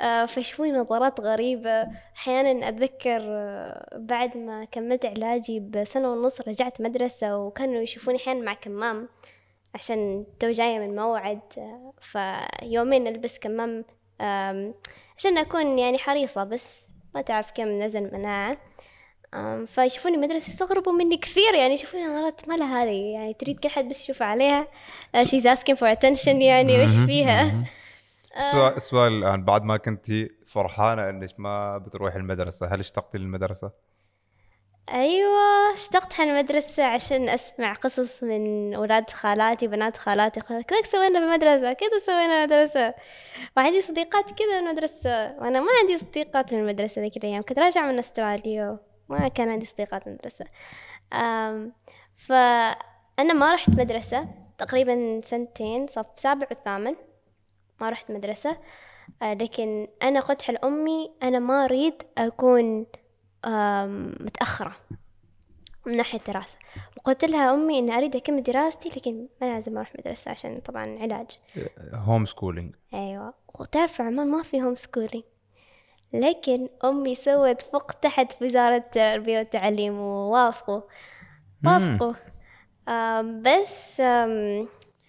آه، فيشوفوني نظرات غريبة. أحيانا أتذكر آه، بعد ما كملت علاجي بسنة ونص رجعت مدرسة وكانوا يشوفوني أحيانا مع كمام عشان تو جاية من موعد. آه، فيومين ألبس كمام عشان أكون يعني حريصة بس. ما تعرف كم نزل مناعة. فيشوفوني مدرسة يستغربوا مني كثير يعني يشوفوني نظرات ما لها هذه يعني تريد كل حد بس يشوف عليها. Uh, she's asking for attention يعني وش فيها؟ السؤال السؤال الآن. بعد ما كنتي فرحانة إنك ما بتروحي المدرسة هل اشتقتي للمدرسة؟ أيوة اشتقت على المدرسة عشان أسمع قصص من أولاد خالاتي بنات خالاتي كذا سوينا بالمدرسة كذا سوينا بالمدرسة وعندي صديقات كذا من المدرسة وأنا ما عندي صديقات من المدرسة ذيك الأيام كنت راجعة من أستراليا. ما كان عندي صديقات أم فأنا ما رحت مدرسة تقريبا سنتين صف سابع وثامن ما رحت مدرسة. آه، لكن أنا قلت لأمي أنا ما أريد أكون متأخرة من ناحية دراسة وقلت لها أمي إني أريد أكمل دراستي لكن ما لازم أروح مدرسة عشان طبعا علاج. هوم سكولينج أيوة. وتعرف عمان ما في home schooling لكن أمي سوت فوق تحت في وزارة التربية والتعليم ووافقوا. وافقوا. آم، بس آم،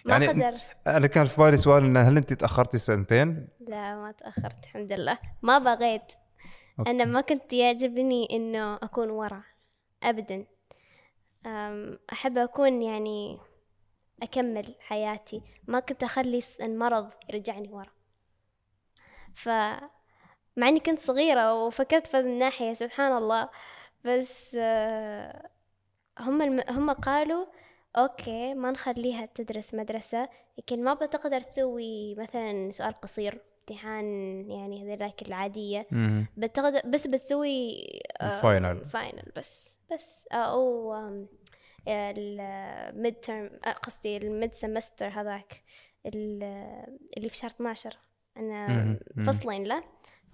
ما يعني قدر أنا كان في بالي سؤال إنه هل أنت تأخرتي سنتين؟ لا ما تأخرت الحمد لله. ما بغيت. أنا ما كنت يعجبني إنه أكون ورا أبدا. أم، أحب أكون يعني أكمل حياتي. ما كنت أخلي س- المرض يرجعني ورا. ف مع إني كنت صغيرة وفكرت في الناحية سبحان الله بس آه، هم الم... هم قالوا okay ما نخليها تدرس مدرسة لكن ما بتقدر تسوي مثلا سؤال قصير امتحان يعني هذيلاك العادية. بتقدر بس بتسوي آه، ال final. final بس بس آه، أو ال midterm قصدي ال mid semester هذاك ال- اللي في شهر 12 أنا. فصلين له.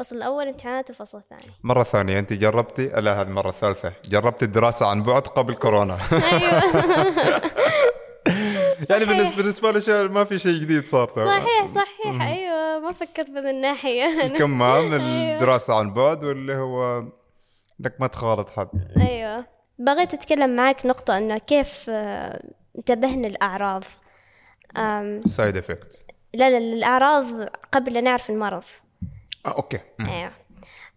الفصل الأول امتحانات والفصل الثاني. مرة ثانية أنت جربتي؟ لا هذه المرة الثالثة جربتي الدراسة عن بعد قبل كورونا؟ أيوه. *laughs* يعني بالنسبة بالنسبة لي ما في شيء جديد صار. صحيح صحيح. أيوه ما فكرت بهذه الناحية. كمان *laughs* أيوة. الدراسة عن بعد واللي هو إنك ما تخالط حد. أيوه. بغيت أتكلم معك نقطة إنه كيف آه، انتبهنا الاعراض side effect لا لا الاعراض قبل لا نعرف المرض. آه okay. أيوه.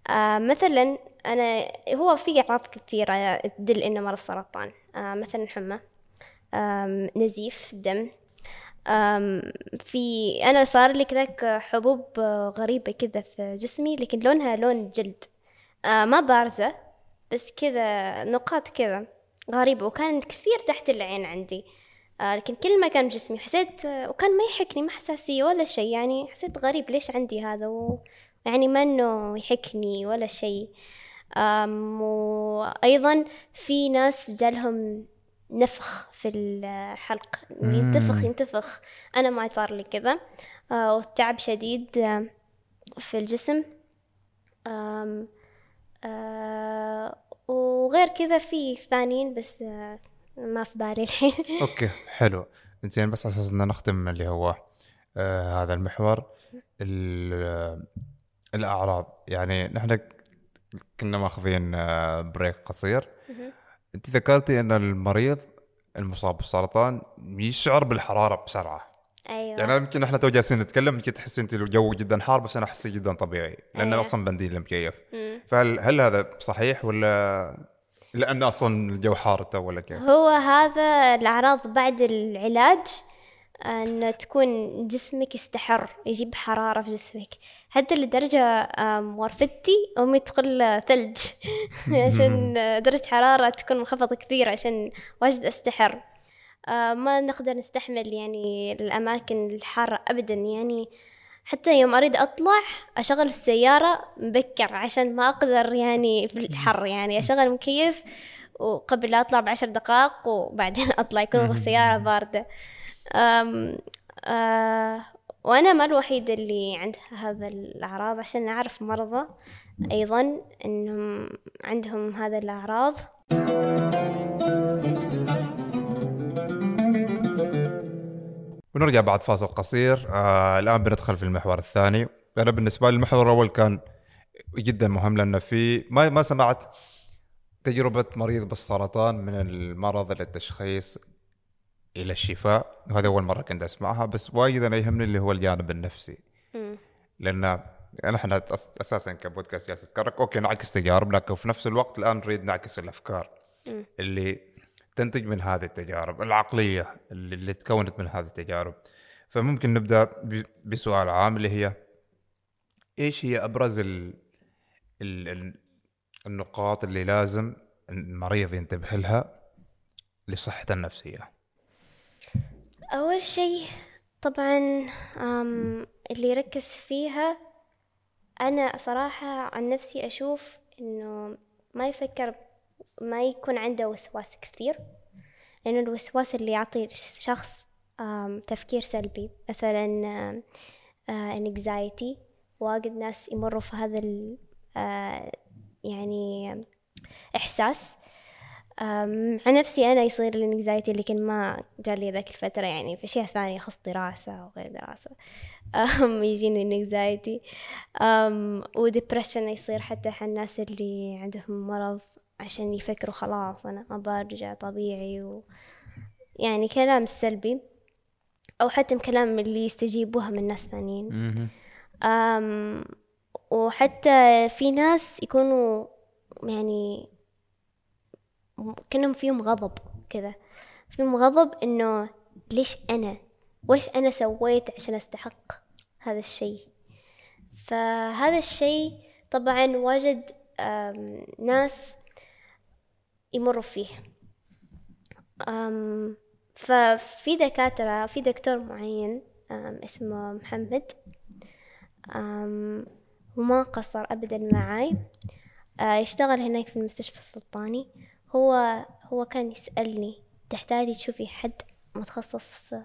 آه مثلا أنا هو في اعراض كثيرة تدل إنه مرض سرطان. آه مثلا حمى آم، نزيف دم. في أنا صار لي كذاك حبوب آه، غريبة كذا في جسمي لكن لونها لون جلد. آه ما بارزة بس كذا نقاط كذا غريبة وكانت كثير تحت العين عندي. آه لكن كل ما كان بجسمي حسيت آه وكان ما يحكني ما حساسية ولا شيء يعني حسيت غريب ليش عندي هذا؟ و يعني ما إنه يحكني ولا شيء. آم، وأيضا في ناس جالهم نفخ في الحلق. ينتفخ ينتفخ. أنا ما صار لي كذا. آه، والتعب شديد آه، في الجسم. آه، وغير كذا في ثانيين بس ما في بالي الحين. *laughs* okay حلو. زين بس على أساس إن نختم اللي هو آه هذا المحور ال- الاعراض يعني نحن كنا ماخذين آه break قصير انت ذكرتي أن المريض المصاب بالسرطان يشعر بالحرارة بسرعة أيوة يعني يمكن إحنا تو جالسين نتكلم يمكن تحسي أنت الجو جدا حار بس أنا احسه جدا طبيعي لأنه أيوة. أصلا بنديل مكيف. فهل هل هذا صحيح ولا لأن أصلا الجو حار ولا كيف؟ هو هذا الأعراض بعد العلاج أن تكون جسمك يستحر يجيب حرارة في جسمك. حتى لدرجة غرفتي أمي تقول ثلج. *laughs* عشان درجة حرارة تكون منخفضة كثير عشان واجد أستحر. آه، ما نقدر نستحمل يعني الأماكن الحارة أبدا. يعني حتى يوم أريد أطلع أشغل السيارة مبكر عشان ما أقدر يعني في الحر. يعني أشغل مكيف وقبل لا أطلع بعشر دقائق وبعدين *laughs* أطلع. يكون السيارة باردة. أم آه وأنا ما الوحيدة اللي عندها هذا الأعراض عشان أعرف مرضى أيضا أنهم عندهم هذا الأعراض. ونرجع بعد فاصل قصير. آه الآن بندخل في المحور الثاني. أنا بالنسبة لي المحور الأول كان جدا مهم لأن في ما ما سمعت تجربة مريض بالسرطان من المرض إلى التشخيص إلى الشفاء. وهذا أول مرة كنت أسمعها بس وايد أنا يهمني اللي هو الجانب النفسي. مم. لأن إحنا أساسا كبودكاست جالس نتكرك أوكي نعكس تجارب لكن في نفس الوقت الآن نريد نعكس الأفكار. اللي تنتج من هذه التجارب العقلية اللي, اللي تكونت من هذه التجارب. فممكن نبدأ بسؤال عام اللي هي إيش هي أبرز ال ال ال النقاط اللي لازم المريض ينتبه لها لصحته النفسية؟ أول شيء طبعا اللي يركز فيها أنا صراحة عن نفسي أشوف إنه ما يفكر ما يكون عنده وسواس كثير لأن الوسواس اللي يعطي أم تفكير سلبي. مثلا أم، آه، واجد ناس يمروا في هذا ال آه، يعني إحساس. عن نفسي أنا يصير لي anxiety لكن ما جالي ذاك الفترة يعني في أشياء ثانية خص دراسة وغير دراسة. أم يجيني أم وديبرشن يصير حتى حق الناس اللي عندهم مرض عشان يفكروا خلاص أنا ما برجع طبيعي و يعني كلام سلبي أو حتى كلام اللي يستجيبوها من ناس ثانيين. وحتى في ناس يكونوا يعني كأنهم فيهم غضب كذا. فيهم غضب إنه ليش أنا؟ وإيش أنا سويت عشان أستحق هذا الشيء؟ فهذا الشيء طبعا واجد ناس يمروا فيه. ففي دكاترة في دكتور معين اسمه محمد. وما قصر أبدا معاي. آه، يشتغل هناك في المستشفى السلطاني. هو هو كان يسألني تحتاجي تشوفي حد متخصص في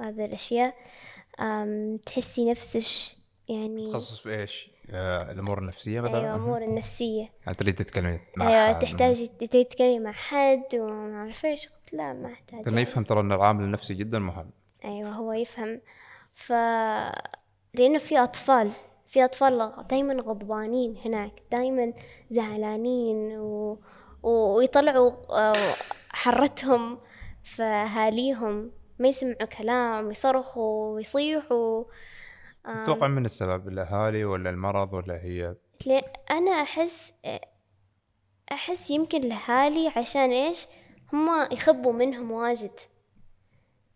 هذه الأشياء؟ تحسي نفسش يعني تخصص في إيش؟ آه، الأمور النفسية مثلا؟ أيوة أمور النفسية. يعني تريد تتكلمي مع أيوة حد. تحتاجي تبي تتكلمي مع حد وما أعرف إيش؟ قلت لا ما أحتاج. انه يفهم ترى إن العامل النفسي جدا مهم. أيوة هو يفهم. ف لأنه في أطفال في أطفال دايما غضبانين هناك دايما زعلانين و... ويطلعوا آه، حرتهم في أهاليهم ما يسمعوا كلام يصرخوا ويصيحوا. تتوقع من السبب الأهالي ولا المرض ولا هي؟ ليه أنا أحس أحس يمكن الأهالي عشان إيش؟ هم يخبوا منهم واجد.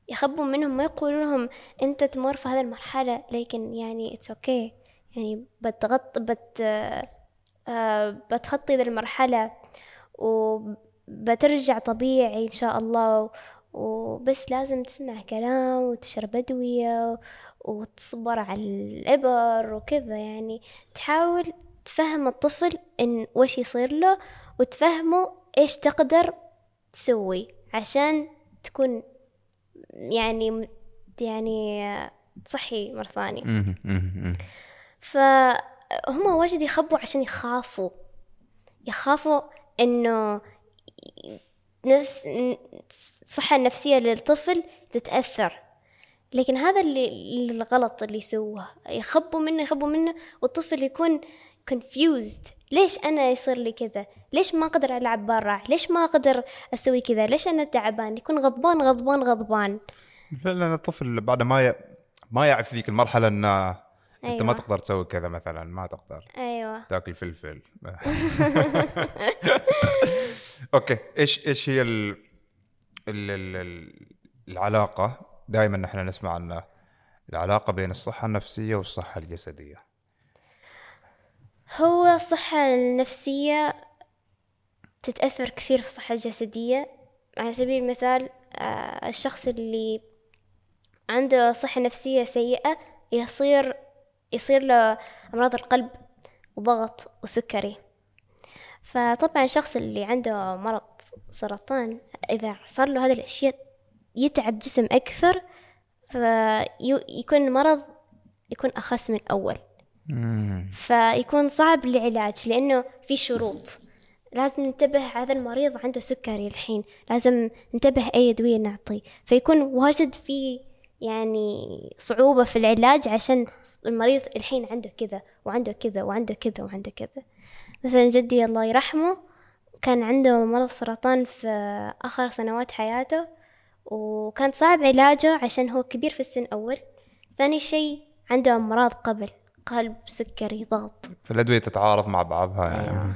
يخبوا منهم ما يقولوا لهم أنت تمر في هذه المرحلة لكن يعني it's okay يعني بتغط بت آه، بتخطي ذي المرحلة. وبترجع طبيعي إن شاء الله. وبس لازم تسمع كلام وتشرب أدوية وتصبر على الإبر وكذا يعني. تحاول تفهم الطفل إن وش يصير له وتفهمه إيش تقدر تسوي عشان تكون يعني يعني صحي مرة ثانية. فهم واجد يخبوا عشان يخافوا. يخافوا إنه نفس الصحة النفسية للطفل تتأثر. لكن هذا اللي الغلط اللي يسووه. يخبوا منه يخبوا منه والطفل يكون confused. ليش أنا يصير لي كذا؟ ليش ما أقدر ألعب برا ليش ما أقدر أسوي كذا؟ ليش أنا تعبان؟ يكون غضبان غضبان غضبان. فعلا الطفل بعد ما ي... ما يعرف فيك المرحلة إنه أنت ما أيوة. تقدر تسوي كذا مثلا ما تقدر. تاكل فلفل. *laughs* أوكي إيش إيش هي. ال... ال... ال... العلاقة؟ دائما نحن نسمع عن العلاقة بين الصحة النفسية والصحة الجسدية. هو الصحة النفسية تتأثر كثير في الصحة الجسدية. على سبيل المثال آه، الشخص اللي عنده صحة نفسية سيئة يصير يصير له أمراض القلب. وضغط وسكري. فطبعا الشخص اللي عنده مرض سرطان إذا صار له هذه الأشياء يتعب جسم أكثر فيكون المرض يكون أخس من أول. فيكون صعب العلاج لأنه في شروط. لازم ننتبه هذا المريض عنده سكري الحين لازم ننتبه أي أدوية نعطيه. فيكون واجد في يعني صعوبة في العلاج عشان المريض الحين عنده كذا وعنده كذا وعنده كذا وعنده كذا. مثلا جدي الله يرحمه كان عنده مرض سرطان في آخر سنوات حياته وكان صعب علاجه عشان هو كبير في السن أول. ثاني شيء عنده أمراض قبل قلب سكري ضغط. فالادويه تتعارض مع بعضها يعني. أيوة.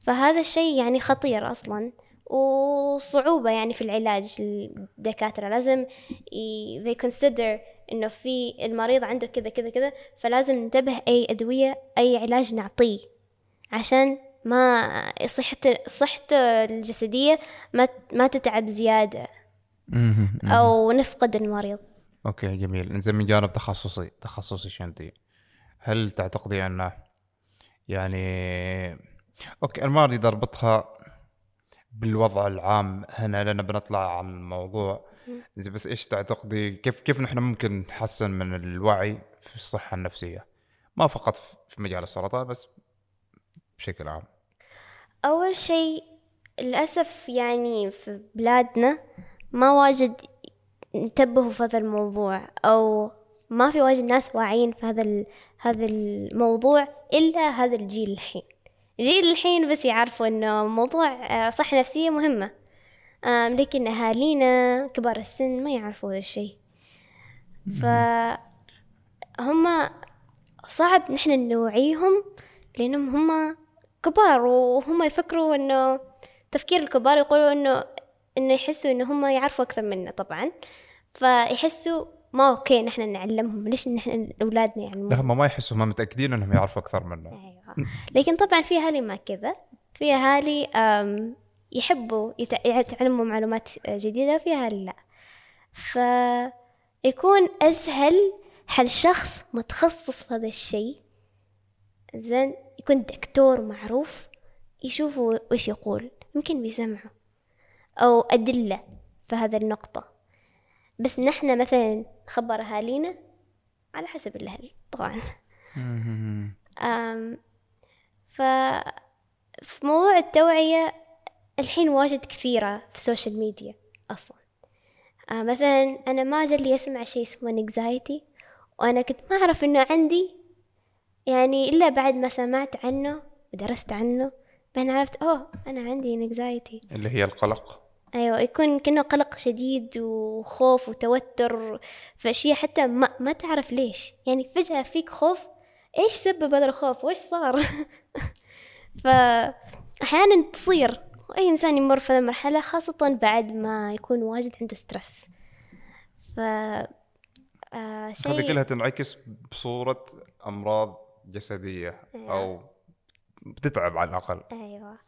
فهذا الشيء يعني خطير أصلا. وصعوبة يعني في العلاج الدكاترة لازم ي... they consider إنه في المريض عنده كذا كذا كذا فلازم ننتبه أي أدوية أي علاج نعطيه عشان ما صحته صحته الجسدية ما ما تتعب زيادة. أو نفقد المريض. okay جميل. إنزين من جانب تخصصي تخصصش انتي هل تعتقدي أنه يعني okay أنا ما اريد اربطها بالوضع العام هنا لأن بنطلع عن الموضوع. بس إيش تعتقدي؟ كيف كيف نحن ممكن نحسن من الوعي في الصحة النفسية؟ ما فقط في مجال السرطان بس بشكل عام. أول شيء للأسف يعني في بلادنا ما واجد انتبهوا في هذا الموضوع أو ما في واجد ناس واعيين في هذا ال- هذا الموضوع إلا هذا الجيل الحين. الجيل الحين بس يعرفوا إنه موضوع آه، صحة نفسية مهمة. آم، لكن أهالينا كبار السن ما يعرفوا هذا الشيء. فهم صعب نحن نوعيهم لأنهم هم كبار وهم يفكروا إنه تفكير الكبار يقولوا إنه إنه يحسوا إنه هم يعرفوا أكثر منا طبعا. فيحسوا ما أوكي نحن نعلمهم ليش نحن أولادنا يعني لا هم ما يحسوا هم متأكدين إنهم يعرفوا أكثر منا. أيوه لكن طبعا في أهالي ما كذا. في أهالي يحبوا يتع- يتعلموا معلومات جديدة وفي أهالي لا. فيكون أسهل حل شخص متخصص في هذا الشيء زين يكون دكتور معروف يشوفوا وش يقول. يمكن بيسمعوا أو أدلة في هذا النقطة. بس نحن مثلا نخبر أهالينا على حسب الأهل طبعا. ف في موضوع التوعية الحين واجد كثيرة في ال social media أصلا. آه مثلا أنا ما جالسة أسمع شيء اسمه anxiety وأنا كنت ما أعرف إنه عندي يعني إلا بعد ما سمعت عنه ودرست عنه بعدين عرفت أوه أنا عندي anxiety. اللي هي القلق. أيوة يكون كأنه قلق شديد وخوف وتوتر في أشياء حتى ما, ما تعرف ليش. يعني فجأة فيك خوف إيش سبب هذا الخوف؟ وإيش صار؟ *laughs* فأحيانا تصير أي إنسان يمر في هذه المرحلة خاصة بعد ما يكون واجد عنده ستريس. ف آه شيء هذه كلها تنعكس بصورة أمراض جسدية أو بتتعب على الأقل. أيوه.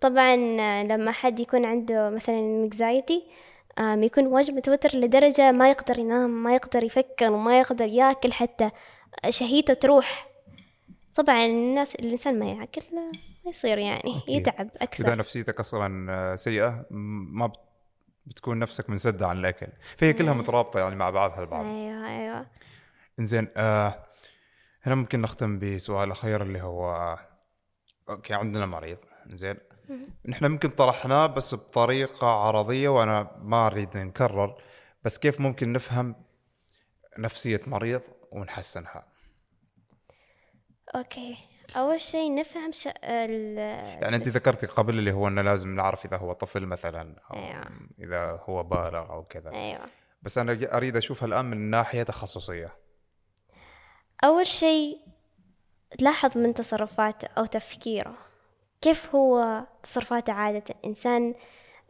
طبعا آه، لما حد يكون عنده مثلا آم، يكون واجد متوتر لدرجة ما يقدر ينام ما يقدر يفكر وما يقدر ياكل حتى. شهيتة تروح. طبعا الناس الإنسان ما ياكل آه، ما يصير يعني okay. يتعب إذا أكثر نفسيتك أصلا آه، سيئة ما بت- بتكون نفسك منسدة عن الأكل. فهي كلها مترابطة يعني مع بعضها البعض. أيوه أيوه. إنزين آه هنا ممكن نختم بسؤال أخير اللي هو okay عندنا مريض. زين نحن ممكن طرحناه بس بطريقة عرضية وأنا ما أريد نكرر بس كيف ممكن نفهم نفسية مريض ونحسنها أوكي. أول شيء نفهم ش... ال... يعني أنت ذكرتي قبل اللي هو إنه لازم نعرف إذا هو طفل مثلا أو أيوة. إذا هو بالغ أو كذا. أيوه. بس أنا أريد اشوفها الآن من ناحية تخصصية. أول شيء تلاحظ من تصرفاته أو تفكيره. كيف هو تصرفاته عادة؟ إنسان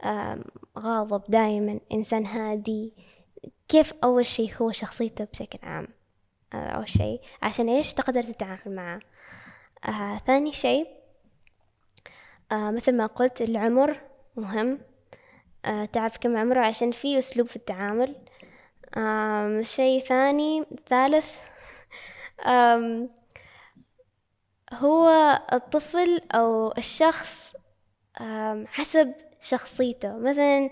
آم، غاضب دائما إنسان هادي. كيف أول شيء هو شخصيته بشكل عام؟ آه، أول شيء عشان إيش تقدر تتعامل معه. آه، ثاني شيء آه، مثل ما قلت العمر مهم. آه، تعرف كم عمره عشان في أسلوب في التعامل. آم، شيء ثاني ثالث *laughs* أم هو الطفل أو الشخص حسب شخصيته. مثلا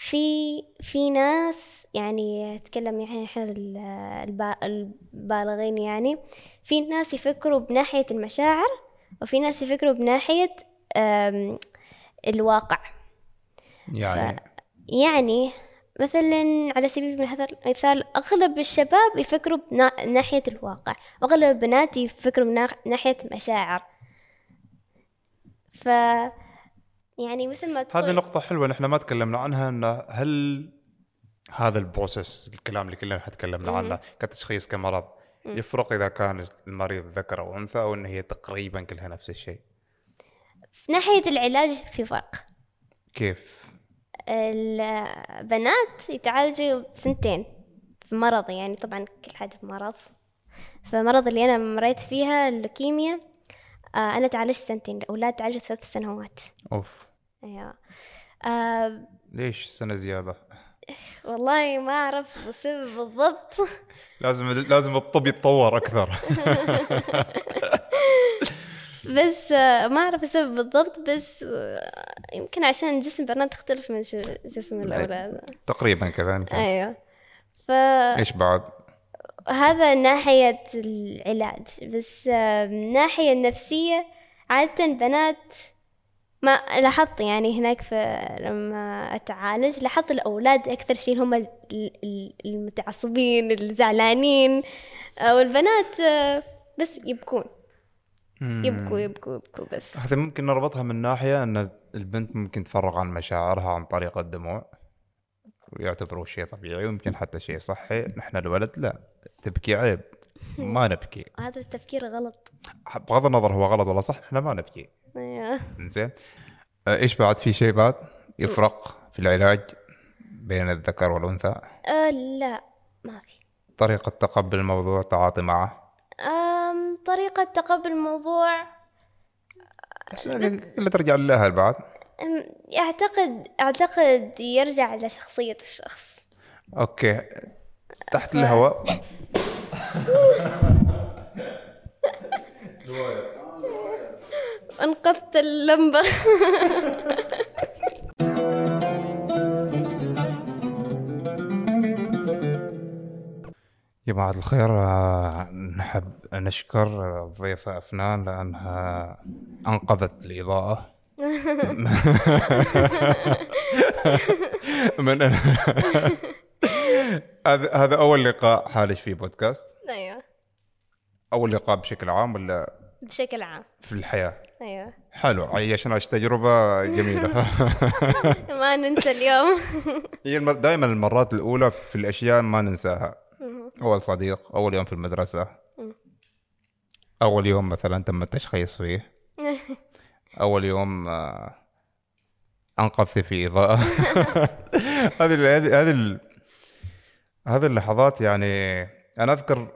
في في ناس يعني أتكلم يعني الب- البالغين يعني في ناس يفكروا بناحية المشاعر وفي ناس يفكروا بناحية الواقع. يعني؟ يعني مثلا على سبيل المثال مثال أغلب الشباب يفكروا بنا- ناحية الواقع وأغلب البنات يفكروا من ناح- ناحية مشاعر ف يعني مثل ما هذه تقول. نقطة حلوة نحن ما تكلمنا عنها انه هل هذا البروسيس الكلام اللي كلنا تكلمنا عنه كتشخيص كمرض يفرق إذا كان المريض ذكر أو أنثى أو إن هي تقريبا كلها نفس الشيء؟ في ناحية العلاج في فرق. كيف؟ البنات يتعالجوا سنتين في مرض يعني طبعا كل حاجة بمرض فمرض اللي أنا مريت فيها اللوكيميا آه أنا تعالجت سنتين الأولاد تعالجوا ثلاث سنوات. أوف. أيوة آه ليش سنة زيادة؟ والله ما أعرف السبب بالضبط *laughs* لازم لازم الطب يتطور أكثر *laughs* بس آه ما أعرف السبب بالضبط بس آه يمكن عشان جسم البنات تختلف من جسم الأولاد تقريبا كذا يمكن. أيوة ف إيش بعد؟ هذا ناحية العلاج بس من الناحية النفسية عادة بنات ما لاحظت يعني هناك في لما أتعالج لاحظت الأولاد أكثر شيء هم ال- ال- المتعصبين الزعلانين آه، والبنات آه، بس يبكون. يبكوا يبكوا يبكوا بس. هذا ممكن نربطها من ناحية أن البنت ممكن تفرغ عن مشاعرها عن طريق الدموع ويعتبروه شيء طبيعي ويمكن حتى شيء صحي. نحن الولد لا تبكي عيب. ما نبكي. هذا التفكير غلط. بغض النظر هو غلط ولا صح نحن ما نبكي. زين إيش بعد؟ في شيء بعد؟ يفرق في العلاج بين الذكر والأنثى؟ أه لا ما في. طريقة تقبل الموضوع تعاطي معه؟ أم طريقة تقبل الموضوع اللي ترجع لها البعض أم، أعتقد أعتقد يرجع لشخصية الشخص. أوكي. تحت الهواء. *laughs* *laughs* *laughs* أنقذت اللمبة. يا جماعة الخير نحب نشكر الضيفة أفنان لأنها أنقذت الإضاءة. *laughs* من هذا هذا أول لقاء حالش في بودكاست. أيوه. أول لقاء بشكل عام ولا بشكل عام. في الحياة. أيوه. حلو. عيشنا تجربة جميلة. *laughs* *laughs* ما ننسى اليوم. هي دائما المرات الأولى في الأشياء ما ننساها. أول صديق أول يوم في المدرسة. أول يوم مثلا تم التشخيص فيه. *laughs* أول يوم آه، أنقذت في إضاءة. هذه هذه هذه ال- هذه اللحظات يعني أنا أذكر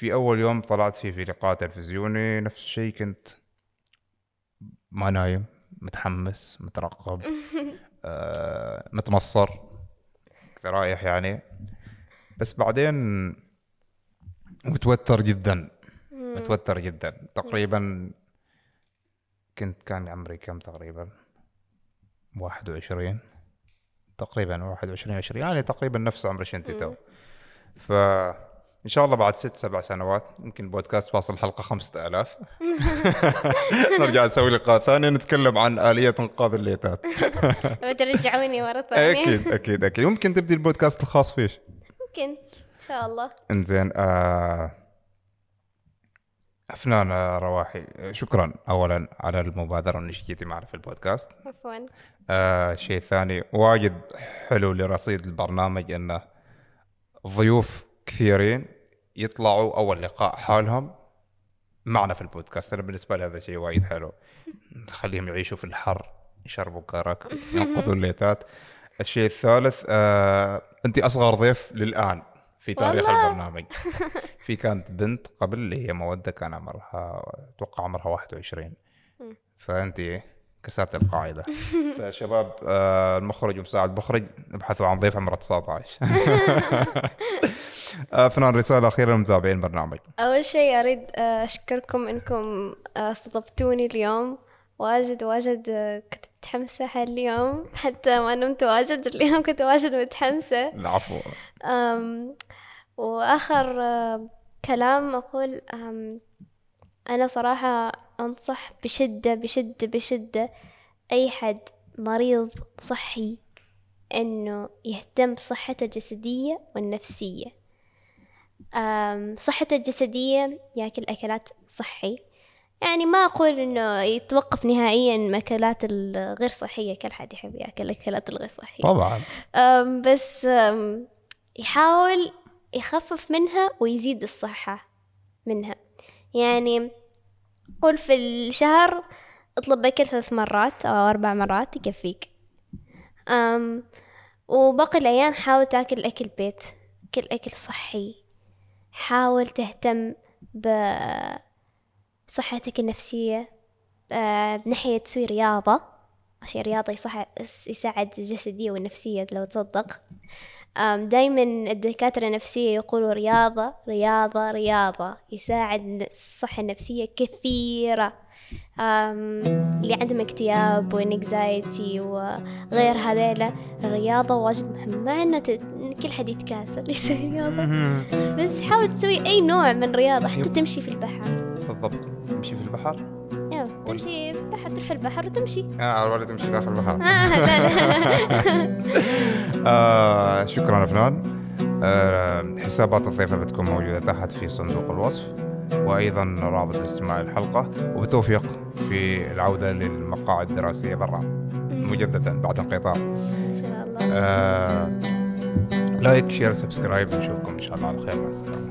في أول يوم طلعت فيه في لقاء تلفزيوني نفس الشيء كنت ما نايم متحمس مترقب *laughs* آه، متمصر رايح يعني. بس بعدين متوتر جدا متوتر جدا. تقريبا كنت كان عمري كم تقريبا؟ 21 تقريبا 21 20 يعني تقريبا نفس عمر شنتي تو. فإن شاء الله بعد ست سبع سنوات يمكن البودكاست واصل حلقة 5000 *laughs* نرجع نسوي لقاء ثاني نتكلم عن آلية إنقاذ الليتات. *laughs* بترجعوني مرة *laughs* ثانية. أكيد أكيد أكيد. ممكن تبدي البودكاست الخاص فيش؟ ممكن إن شاء الله. إنزين آه أفنان آه، رواحي. شكرا أولا على المبادرة إنك جيتي معنا في البودكاست. عفوا. آه شيء ثاني واجد حلو لرصيد البرنامج إنه ضيوف كثيرين يطلعوا أول لقاء حالهم معنا في البودكاست. أنا بالنسبة لي هذا شيء وايد حلو. نخليهم يعيشوا في الحر يشربوا كرك *laughs* ينقذوا الليتات. الشيء الثالث آه انت أصغر ضيف للآن في تاريخ والله. البرنامج. *laughs* في كانت بنت قبل اللي هي مودة كان عمرها أتوقع عمرها 21 فانت كسرت القاعدة. *laughs* فشباب آه، المخرج ومساعد المخرج ابحثوا عن ضيف عمره 19 *laughs* آه، فنان رسالة أخيرة لمتابعين البرنامج. أول شيء أريد آه، أشكركم إنكم آه، استضفتوني اليوم. واجد واجد كنت متحمسة هاليوم. حتى ما نمت واجد اليوم كنت واجد متحمسة. العفو. وآخر كلام أقول أنا صراحة أنصح بشدة بشدة بشدة أي حد مريض صحي إنه يهتم بصحته الجسدية والنفسية. صحته الجسدية ياكل أكلات صحي. يعني ما أقول إنه يتوقف نهائيا من الأكلات الغير صحية كل حد يحب يأكل الأكلات الغير صحية. طبعا. أم بس أم يحاول يخفف منها ويزيد الصحة منها. يعني قول في الشهر اطلب أكل ثلاث مرات أو أربع مرات يكفيك. أم وباقي الأيام حاول تاكل أكل بيت كل أكل صحي. حاول تهتم بصحتك النفسية بناحية تسوي رياضة عشان رياضة يصح يساعد الجسدية والنفسية لو تصدق. دايما الدكاترة النفسية يقولوا رياضة رياضة رياضة. يساعد الصحة النفسية كثيرة. اللي عندهم اكتئاب وانكزايتي وغير هذيلا الرياضة واجد مهمة. مع إنه كل حد يتكاسل *laughs* يسوي رياضة. بس حاول تسوي أي نوع من رياضة حتى تمشي في البحر. بالضبط. تمشي في البحر. تمشي في البحر تروح البحر وتمشي. آه ولا تمشي داخل البحر. آه لا لا. *laughs* آه شكرا فنان آه حسابات الضيفة بتكون موجودة تحت في صندوق الوصف وأيضا رابط الاستماع للحلقة وبالتوفيق في العودة للمقاعد الدراسية برا. مجددا بعد انقطاع. إن شاء الله. آه like share subscribe نشوفكم إن شاء الله على خير. مع السلامة.